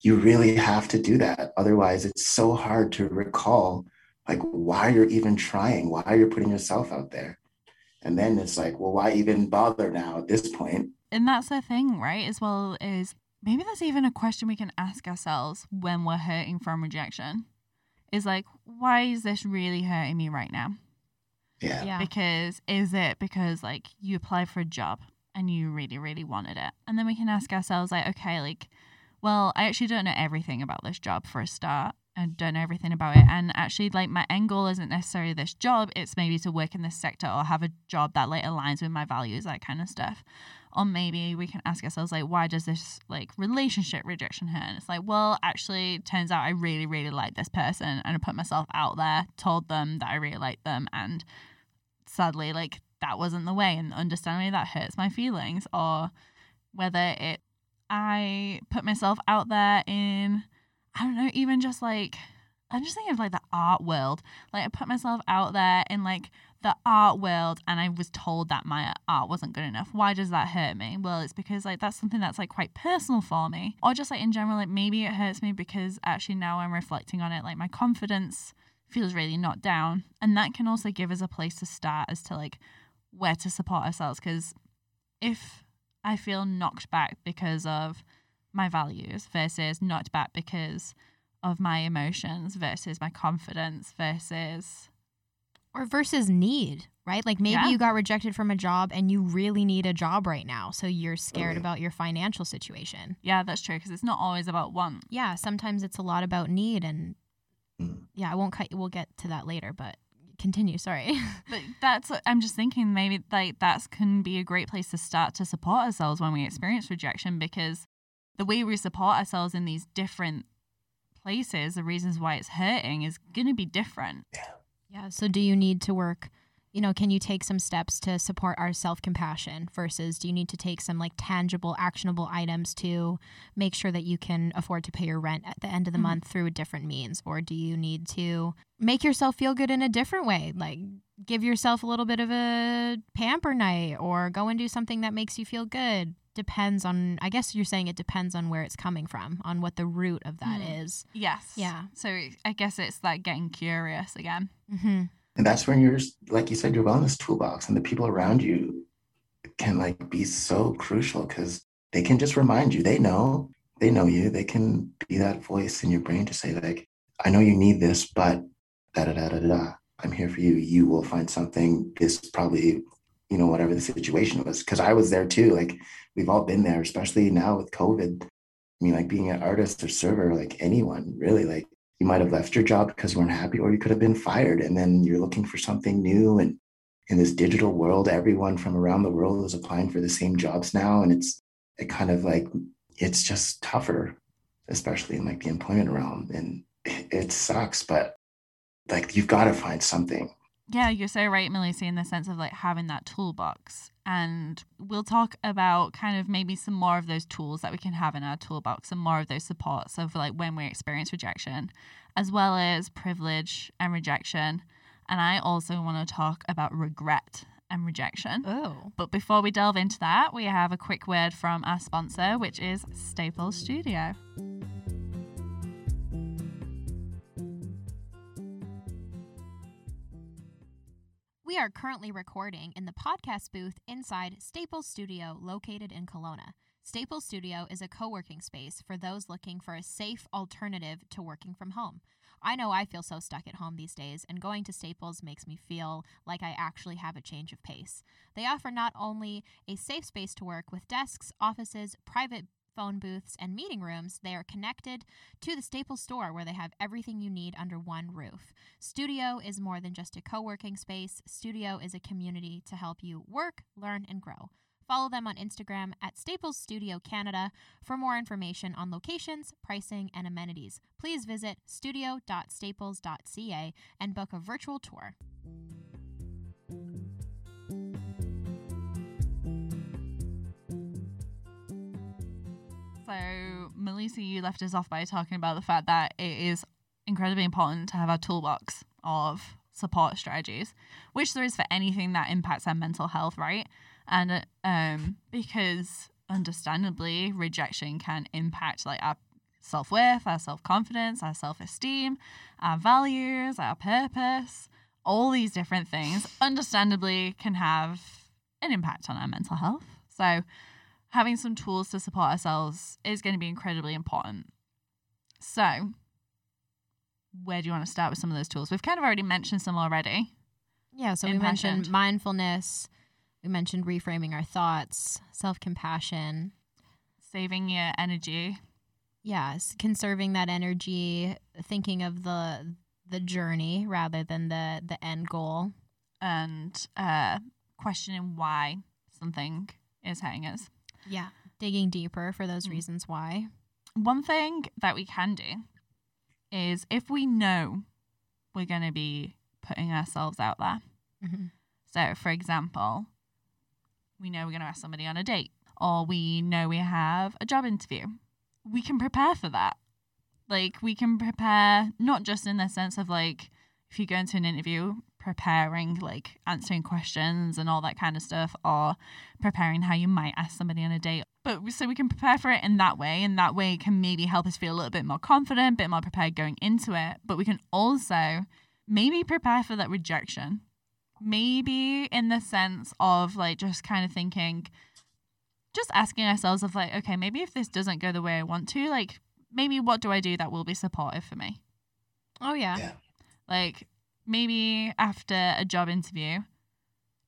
you really have to do that. Otherwise, it's so hard to recall like why you're even trying, why you're putting yourself out there. And then it's like, well, why even bother now at this point? And that's the thing, right? As well is maybe that's even a question we can ask ourselves when we're hurting from rejection. Is like, why is this really hurting me right now? Yeah. Yeah. Because is it because like you applied for a job and you really, really wanted it? And then we can ask ourselves, like, okay, like, well, I actually don't know everything about this job for a start. I don't know everything about it. And actually, like, my end goal isn't necessarily this job. It's maybe to work in this sector or have a job that like aligns with my values, that kind of stuff. Or maybe we can ask ourselves, like, why does this like relationship rejection hurt? And it's like, well, actually, turns out I really, really like this person and I put myself out there, told them that I really like them. And sadly, like, that wasn't the way. And understandably, that hurts my feelings. Or whether it, I put myself out there in, I don't know, even just like, I'm just thinking of like the art world. Like, I put myself out there in like the art world and I was told that my art wasn't good enough. Why does that hurt me? Well, it's because like that's something that's like quite personal for me. Or just like in general, like maybe it hurts me because actually now I'm reflecting on it, like my confidence feels really knocked down. And that can also give us a place to start as to like where to support ourselves. Because if I feel knocked back because of my values versus knocked back because of my emotions versus my confidence versus or versus need, right? Like maybe Yeah. you got rejected from a job and you really need a job right now. So you're scared Totally. about your financial situation. yeah, that's true because it's not always about want. Yeah, sometimes it's a lot about need and Mm. yeah, I won't cut you. we'll get to that later, but continue, sorry. <laughs> But that's I'm just thinking maybe like that's can be a great place to start to support ourselves when we experience rejection because the way we support ourselves in these different places, the reasons why it's hurting is going to be different. yeah, so do you need to work you know, can you take some steps to support our self compassion versus do you need to take some like tangible, actionable items to make sure that you can afford to pay your rent at the end of the Mhm. month through a different means? Or do you need to make yourself feel good in a different way? Like give yourself a little bit of a pamper night or go and do something that makes you feel good. Depends on, I guess you're saying it depends on where it's coming from, on what the root of that Mm. is. Yes. Yeah. So I guess it's like getting curious again. Mm-hmm. And that's when you're, like you said, your wellness toolbox and the people around you can like be so crucial because they can just remind you. They know, they know you. They can be that voice in your brain to say like, I know you need this, but da da da da da. I'm here for you. You will find something. This probably, you know, whatever the situation was. Because I was there too. Like we've all been there, especially now with COVID. I mean, like being an artist or server, like anyone really, like you might have left your job because you weren't happy or you could have been fired and then you're looking for something new and in this digital world everyone from around the world is applying for the same jobs now and it's it kind of like it's just tougher especially in like the employment realm and it, it sucks but like you've got to find something Yeah, you're so right, Malusi, in the sense of like having that toolbox. And we'll talk about kind of maybe some more of those tools that we can have in our toolbox and more of those supports of like when we experience rejection, as well as privilege and rejection. And I also want to talk about regret and rejection. Oh. But before we delve into that, we have a quick word from our sponsor, which is Staples Studio. We are currently recording in the podcast booth inside Staples Studio located in Kelowna. Staples Studio is a co working space for those looking for a safe alternative to working from home. I know I feel so stuck at home these days, and going to Staples makes me feel like I actually have a change of pace. They offer not only a safe space to work with desks, offices, private phone booths, and meeting rooms, they are connected to the Staples store where they have everything you need under one roof. Studio is more than just a co working space, Studio is a community to help you work, learn, and grow. Follow them on Instagram at Staples Studio Canada for more information on locations, pricing, and amenities. Please visit studio.staples.ca and book a virtual tour. So, Malusi, you left us off by talking about the fact that it is incredibly important to have a toolbox of support strategies, which there is for anything that impacts our mental health, right? And um, because understandably, rejection can impact like our self worth, our self confidence, our self esteem, our values, our purpose, all these different things, understandably, can have an impact on our mental health. So, having some tools to support ourselves is going to be incredibly important. So, where do you want to start with some of those tools? We've kind of already mentioned some already. Yeah, so we mentioned mindfulness, we mentioned reframing our thoughts, self compassion. Saving your energy. Yes, conserving that energy, thinking of the the journey rather than the the end goal. and uh, questioning why something is hurting us. Yeah, digging deeper for those Mm. reasons why. One thing that we can do is if we know we're going to be putting ourselves out there. Mhm. So, for example, we know we're going to ask somebody on a date, or we know we have a job interview. We can prepare for that. Like, we can prepare not just in the sense of like, if you go into an interview, preparing, like answering questions and all that kind of stuff, or preparing how you might ask somebody on a date. But so we can prepare for it in that way, and that way can maybe help us feel a little bit more confident, a bit more prepared going into it. But we can also maybe prepare for that rejection maybe in the sense of like just kind of thinking just asking ourselves of like okay maybe if this doesn't go the way i want to like maybe what do i do that will be supportive for me Oh yeah. Yeah. like maybe after a job interview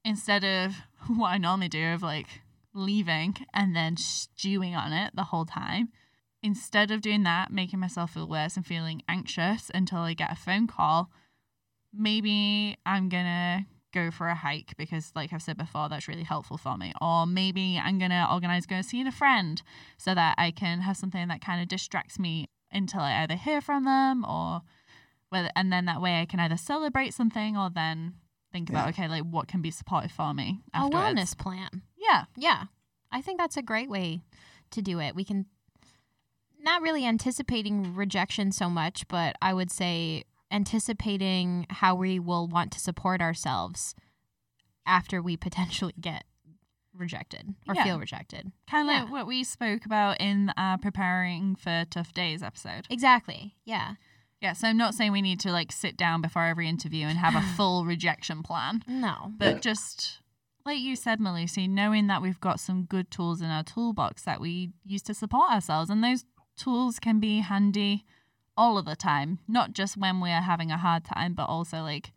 instead of <laughs> what i normally do of like leaving and then stewing on it the whole time instead of doing that making myself feel worse and feeling anxious until i get a phone call maybe i'm gonna go for a hike because like i've said before that's really helpful for me. Or maybe i'm gonna organize going seeing a friend so that i can have something that kind of distracts me until i either hear from them or whether and then that way I can either celebrate something or then think about Yeah. okay, like what can be supportive for me A afterwards. wellness plan. Yeah, Yeah. I think that's a great way to do it. We can not really anticipating rejection so much, but I would say anticipating how we will want to support ourselves after we potentially <laughs> get rejected or Yeah. feel rejected. kind of Yeah. like what we spoke about in our preparing for tough days episode. Exactly. Yeah. Yeah, so I'm not saying we need to like sit down before every interview and have a <laughs> full rejection plan, No. but Yeah. just like you said, Malusi, knowing that we've got some good tools in our toolbox that we use to support ourselves, and those tools can be handy all of the time, not just when we are having a hard time, but also like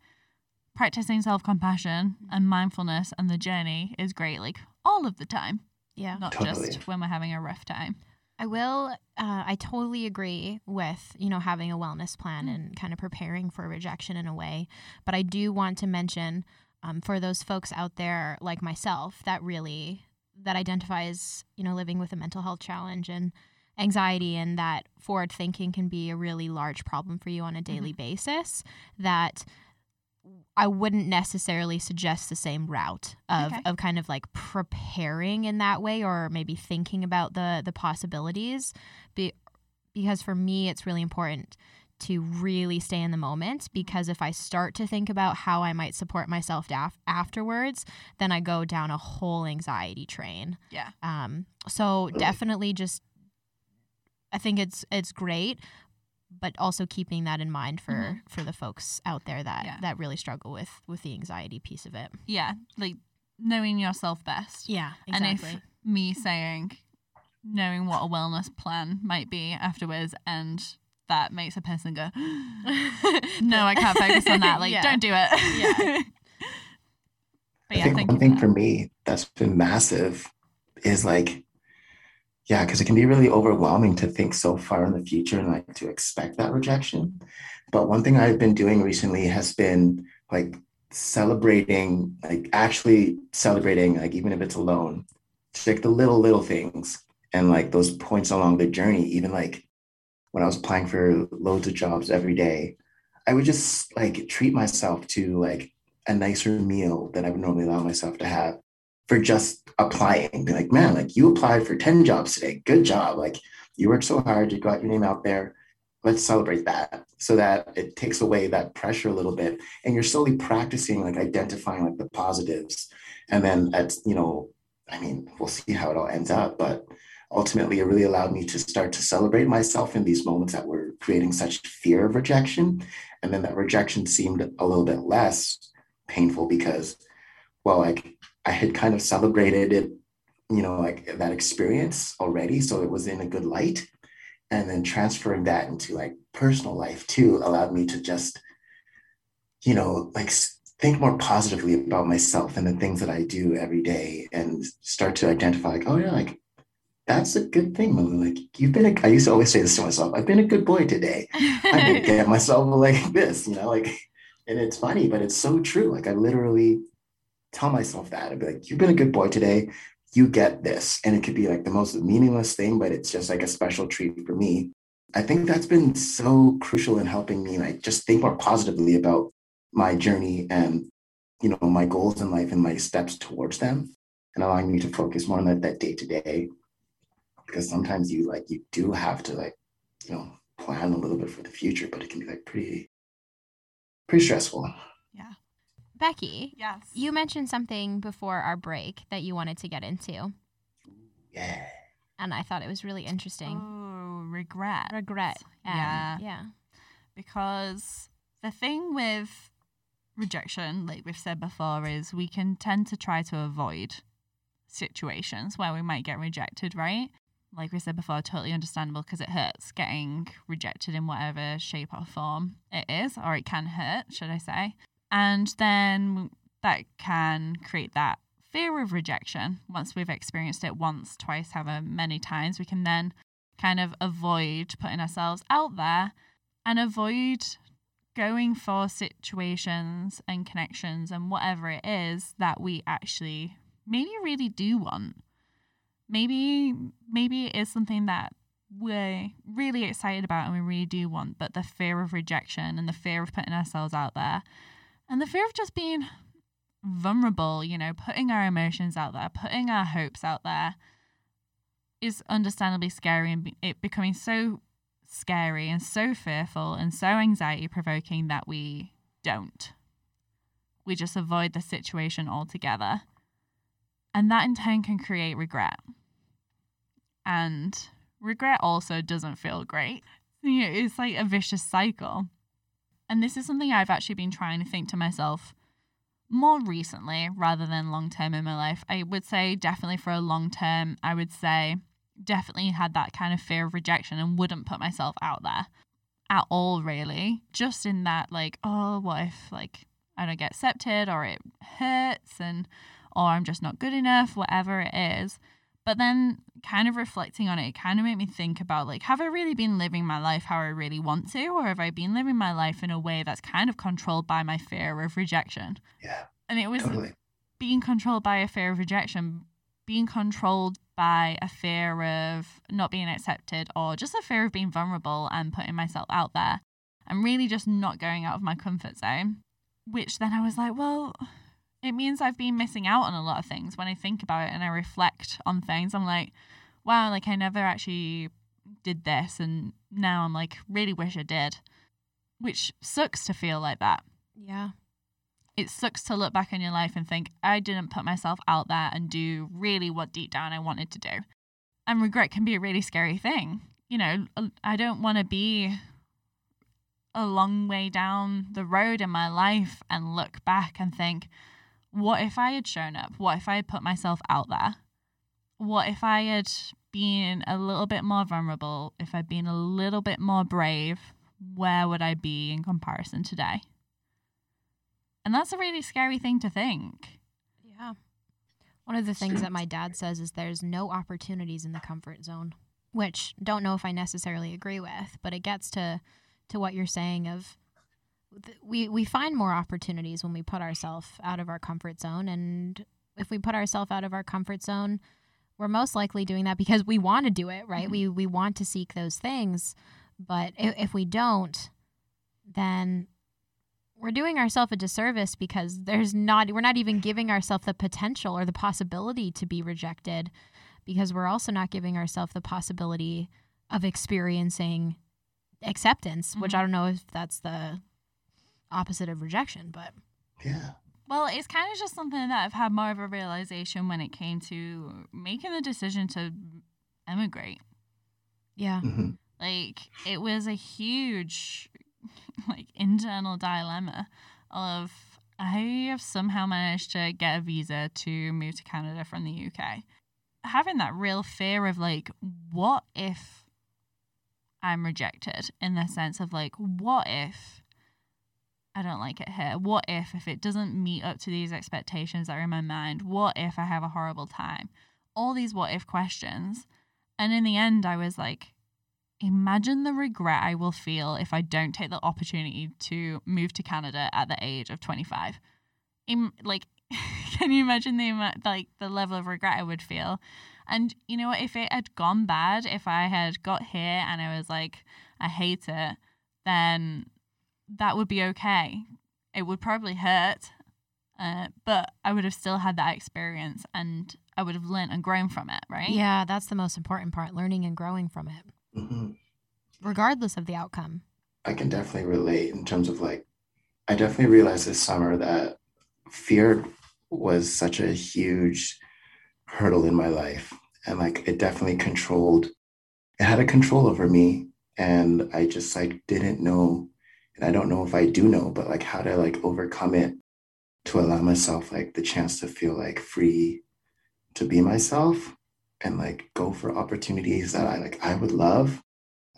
practicing self compassion and mindfulness and the journey is great, like all of the time, Yeah. not Totally. just when we're having a rough time. I will. Uh, I totally agree with you know having a wellness plan Mm. and kind of preparing for rejection in a way. But I do want to mention um, for those folks out there like myself that really that identifies you know living with a mental health challenge and anxiety and that forward thinking can be a really large problem for you on a daily basis. That I wouldn't necessarily suggest the same route of, Okay. of kind of like preparing in that way or maybe thinking about the the possibilities be, because for me it's really important to really stay in the moment because if I start to think about how I might support myself af- afterwards then I go down a whole anxiety train Yeah. um so definitely just I think it's it's great but also keeping that in mind for Mhm. for the folks out there that Yeah. that really struggle with with the anxiety piece of it. Yeah, like knowing yourself best. Yeah, And if me saying, knowing what a wellness plan might be afterwards, and that makes a person go, <gasps> no, I can't focus on that. Like, <laughs> Yeah. don't do it. Yeah. <laughs> but I think thank one you thing for for me that's been massive is like, yeah, because it can be really overwhelming to think so far in the future and like to expect that rejection. But one thing I've been doing recently has been like celebrating, like actually celebrating, like even if it's alone, just like the little, little things and like those points along the journey, even like when I was applying for loads of jobs every day, I would just like treat myself to like a nicer meal than I would normally allow myself to have. For just applying. Be like, man, like you applied for 10 jobs today. Good job. Like you worked so hard, you got your name out there. Let's celebrate that so that it takes away that pressure a little bit. And you're slowly practicing like identifying like the positives. And then that's, you know, I mean, we'll see how it all ends up. But ultimately, it really allowed me to start to celebrate myself in these moments that were creating such fear of rejection. And then that rejection seemed a little bit less painful because, well, like I had kind of celebrated it, you know, like that experience already. So it was in a good light. And then transferring that into like personal life too allowed me to just, you know, like think more positively about myself and the things that I do every day and start to identify like, oh yeah, like that's a good thing, Like you've been, a, I used to always say this to myself. I've been a good boy today. I didn't <laughs> get myself <laughs> like this, you know, like, and it's funny, but it's so true. Like I literally tell myself that. I'd be like, you've been a good boy today. You get this. And it could be like the most meaningless thing, but it's just like a special treat for me. I think that's been so crucial in helping me like just think more positively about my journey and you know my goals in life and my steps towards them and allowing me to focus more on that that day to day because sometimes you like you do have to like you know plan a little bit for the future but it can be like pretty pretty stressful becky yes. you mentioned something before our break that you wanted to get into. Yeah. And i thought it was really interesting. Oh regret. Regret. Yeah. Yeah. Because the thing with rejection, like we've said before, is we can tend to try to avoid situations where we might get rejected, right? Like we said before, totally understandable because it hurts getting rejected in whatever shape or form it is, or it can hurt, should I say. And then that can create that fear of rejection. Once we've experienced it once, twice, however many times, we can then kind of avoid putting ourselves out there and avoid going for situations and connections and whatever it is that we actually maybe really do want. Maybe maybe it is something that we're really excited about and we really do want, but the fear of rejection and the fear of putting ourselves out there and the fear of just being vulnerable, you know, putting our emotions out there, putting our hopes out there is understandably scary and it becoming so scary and so fearful and so anxiety provoking that we don't. We just avoid the situation altogether. And that in turn can create regret. And regret also doesn't feel great. You know, it's like a vicious cycle. And this is something I've actually been trying to think to myself more recently rather than long term in my life. I would say definitely for a long term, I would say definitely had that kind of fear of rejection and wouldn't put myself out there at all really just in that like oh what if like i don't get accepted or it hurts and or i'm just not good enough whatever it is but then kind of reflecting on it, it kind of made me think about like have i really been living my life how i really want to or have i been living my life in a way that's kind of controlled by my fear of rejection yeah and it was totally. being controlled by a fear of rejection being controlled by a fear of not being accepted or just a fear of being vulnerable and putting myself out there and really just not going out of my comfort zone. Which then I was like, well, it means I've been missing out on a lot of things when I think about it and I reflect on things. I'm like, wow, like I never actually did this. And now I'm like, really wish I did. Which sucks to feel like that. Yeah it sucks to look back on your life and think, I didn't put myself out there and do really what deep down I wanted to do. And regret can be a really scary thing. You know, I don't want to be a long way down the road in my life and look back and think, what if I had shown up? What if I had put myself out there? What if I had been a little bit more vulnerable? If I'd been a little bit more brave, where would I be in comparison today? And that's a really scary thing to think. Yeah. One of the things that my dad says is there's no opportunities in the comfort zone, which don't know if I necessarily agree with, but it gets to to what you're saying of we we find more opportunities when we put ourselves out of our comfort zone and if we put ourselves out of our comfort zone, we're most likely doing that because we want to do it, right? Mm-hmm. We we want to seek those things, but if, if we don't, then we're doing ourselves a disservice because there's not we're not even giving ourselves the potential or the possibility to be rejected because we're also not giving ourselves the possibility of experiencing acceptance, which Mhm. I don't know if that's the opposite of rejection, but Yeah. Well, it's kind of just something that I've had more of a realization when it came to making the decision to emigrate. yeah. Mhm. Like it was a huge <laughs> like internal dilemma of I have somehow managed to get a visa to move to Canada from the UK. Having that real fear of like what if I'm rejected in the sense of like what if I don't like it here? What if if it doesn't meet up to these expectations that are in my mind? What if I have a horrible time? All these what if questions. And in the end I was like imagine the regret I will feel if I don't take the opportunity to move to Canada at the age of 25. Im- like, <laughs> can you imagine the ama- like the level of regret I would feel? And you know what? If it had gone bad, if I had got here and I was like, I hate it, then that would be okay. It would probably hurt, uh, but I would have still had that experience and I would have learned and grown from it, right? Yeah, that's the most important part, learning and growing from it, Mhm. regardless of the outcome. I can definitely relate in terms of like, I definitely realized this summer that fear was such a huge hurdle in my life. And like, it definitely controlled, it had a control over me. And I just like didn't know, and I don't know if I do know, but like how to like overcome it to allow myself like the chance to feel like free to be myself and like go for opportunities that I like I would love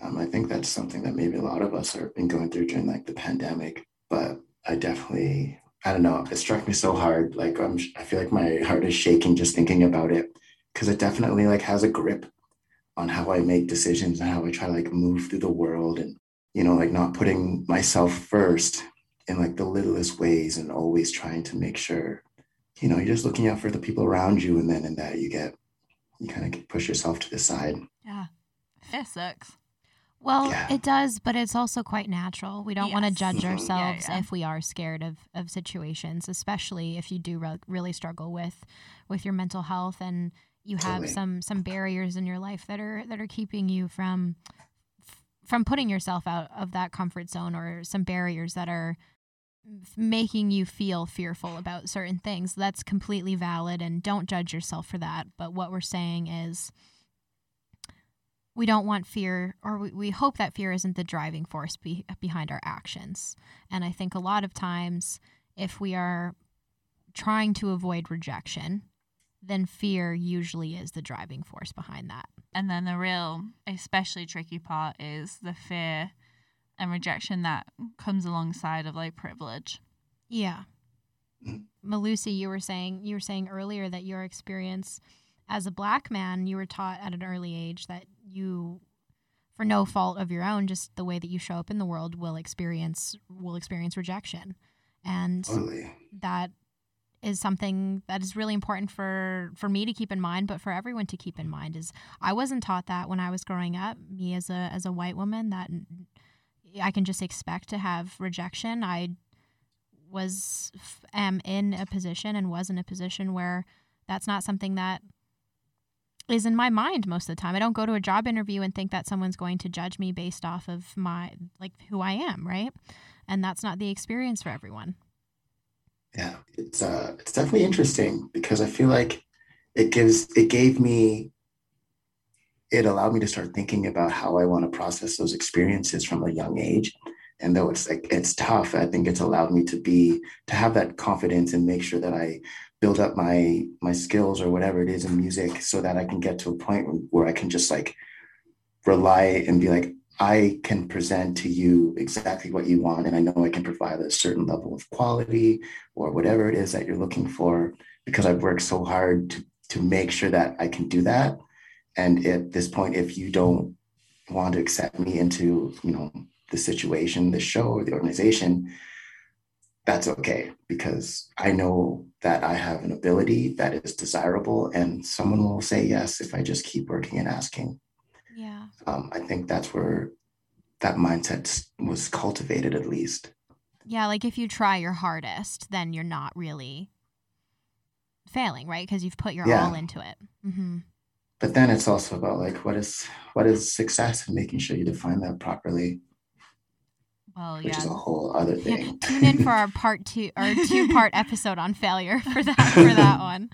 um, I think that's something that maybe a lot of us have been going through during like the pandemic. But I definitely, I don't know, it struck me so hard. Like I'm, I feel like my heart is shaking just thinking about it because it definitely like has a grip on how I make decisions and how I try to like move through the world and you know like not putting myself first in like the littlest ways and always trying to make sure you know you're just looking out for the people around you and then in that you get you kind of push yourself to the side. Yeah. Fear sucks. Well, Yeah. it does, but it's also quite natural. We don't want to Yes. judge Mhm. Yeah, ourselves yeah. if we are scared of, of situations, especially if you do re- really struggle with with your mental health and you have Totally. some some barriers in your life that are that are keeping you from from putting yourself out of that comfort zone or some barriers that are making you feel fearful about certain things. That's completely valid and don't judge yourself for that. But what we're saying is we don't want fear or we, we hope that fear isn't the driving force be, behind our actions and i think a lot of times if we are trying to avoid rejection then fear usually is the driving force behind that And then the real, especially tricky part is the fear and rejection that comes alongside of like privilege. yeah <clears throat> malusi you were saying you were saying earlier that your experience as a black man you were taught at an early age that you for no fault of your own just the way that you show up in the world will experience will experience rejection and Totally. that is something that is really important for for me to keep in mind but for everyone to keep in mm-hmm. mind is I wasn't taught that when I was growing up me as a as a white woman that I can just expect to have rejection I was am in a position and was in a position where that's not something that is in my mind most of the time. I don't go to a job interview and think that someone's going to judge me based off of my like who I am, right? And that's not the experience for everyone. Yeah, it's uh it's definitely interesting because I feel like it gives it gave me it allowed me to start thinking about how I want to process those experiences from a young age. And though it's like it's tough, I think it's allowed me to be to have that confidence and make sure that I build up my my skills or whatever it is in music so that I can get to a point where I can just like rely and be like, I can present to you exactly what you want. And I know I can provide a certain level of quality or whatever it is that you're looking for because I've worked so hard to, to make sure that I can do that. And at this point, if you don't want to accept me into, you know, the situation, the show, or the organization, that's okay because I know that I have an ability that is desirable and someone will say yes if I just keep working and asking. Yeah. Um, I think that's where that mindset was cultivated at least. Yeah, like if you try your hardest, then you're not really failing, right? Because you've put your Yeah. all into it. hmm But then it's also about like what is what is success and making sure you define that properly, Well, which is a whole other Yeah, thing. tune in for our part two, our two part <laughs> episode on failure for that for that <laughs> one.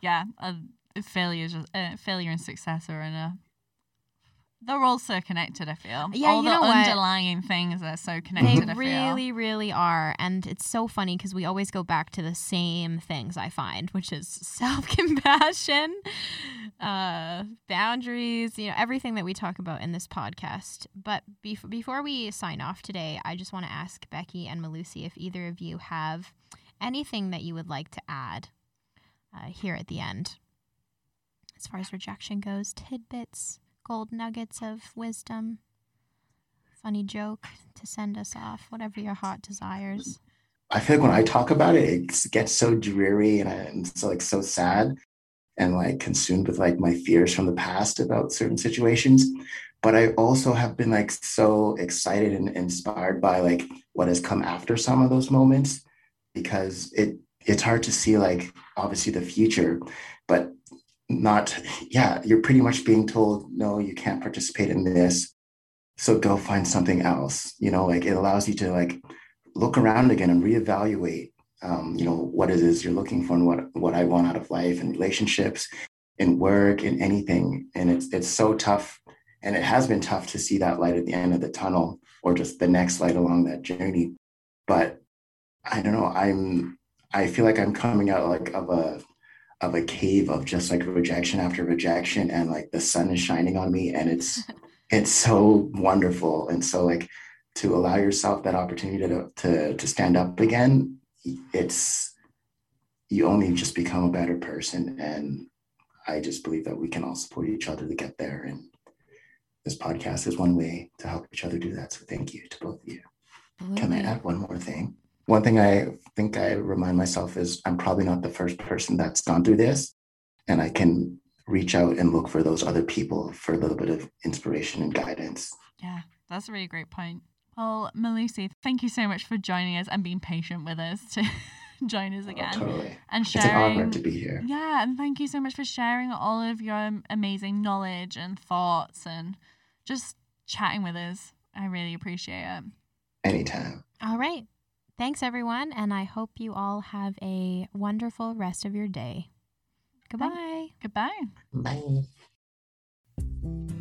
Yeah. Uh, failure, is just, uh, failure and success are in a. They're all so connected. I feel. Yeah, all you the know what? underlying things are so They connected. I feel. really, really are. And it's so funny because we always go back to the same things I find, which is self compassion, <laughs> uh, boundaries, you know, everything that we talk about in this podcast. But bef- before we sign off today, I just want to ask Becky and Malusi if either of you have anything that you would like to add uh, here at the end. As far as rejection goes, tidbits, gold nuggets of wisdom funny joke to send us off, whatever your heart desires. I feel like when I talk about it, it gets so dreary and, I, and so like so sad and like consumed with like my fears from the past about certain situations. But I also have been like so excited and inspired by like what has come after some of those moments because it it's hard to see like obviously the future, but not yeah, you're pretty much being told no, you can't participate in this. So go find something else. You know, like it allows you to like look around again and reevaluate um, you know what it is you're looking for and what what I want out of life and relationships and work and anything and it's it's so tough and it has been tough to see that light at the end of the tunnel or just the next light along that journey but I don't know I'm I feel like I'm coming out like of a of a cave of just like rejection after rejection and like the sun is shining on me and it's <laughs> it's so wonderful. And so like to allow yourself that opportunity to, to to stand up again it's you only just become a better person and i just believe that we can all support each other to get there. And this podcast is one way to help each other do that. So thank you to both of you. Can i add one more thing one thing i think i remind myself is i'm probably not the first person that's gone through this and i can reach out and look for those other people for a little bit of inspiration and guidance Yeah, that's a really great point. Well, Malusi, thank you so much for joining us and being patient with us to <laughs> join us Oh, again totally and sharing. it's an honor to be here Yeah, and thank you so much for sharing all of your amazing knowledge and thoughts and just chatting with us. I really appreciate it. anytime All right. Thanks, everyone. And I hope you all have a wonderful rest of your day. Goodbye. Goodbye. bye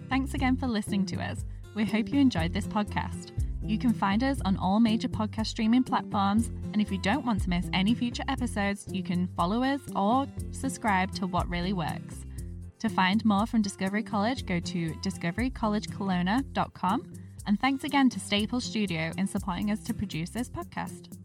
Thanks again for listening to us. We hope you enjoyed this podcast. You can find us on all major podcast streaming platforms, and if you don't want to miss any future episodes, you can follow us or subscribe to What Really Works. To find more from Discovery College, go to discoverycollegekelowna.com. And thanks again to Staples Studio in supporting us to produce this podcast.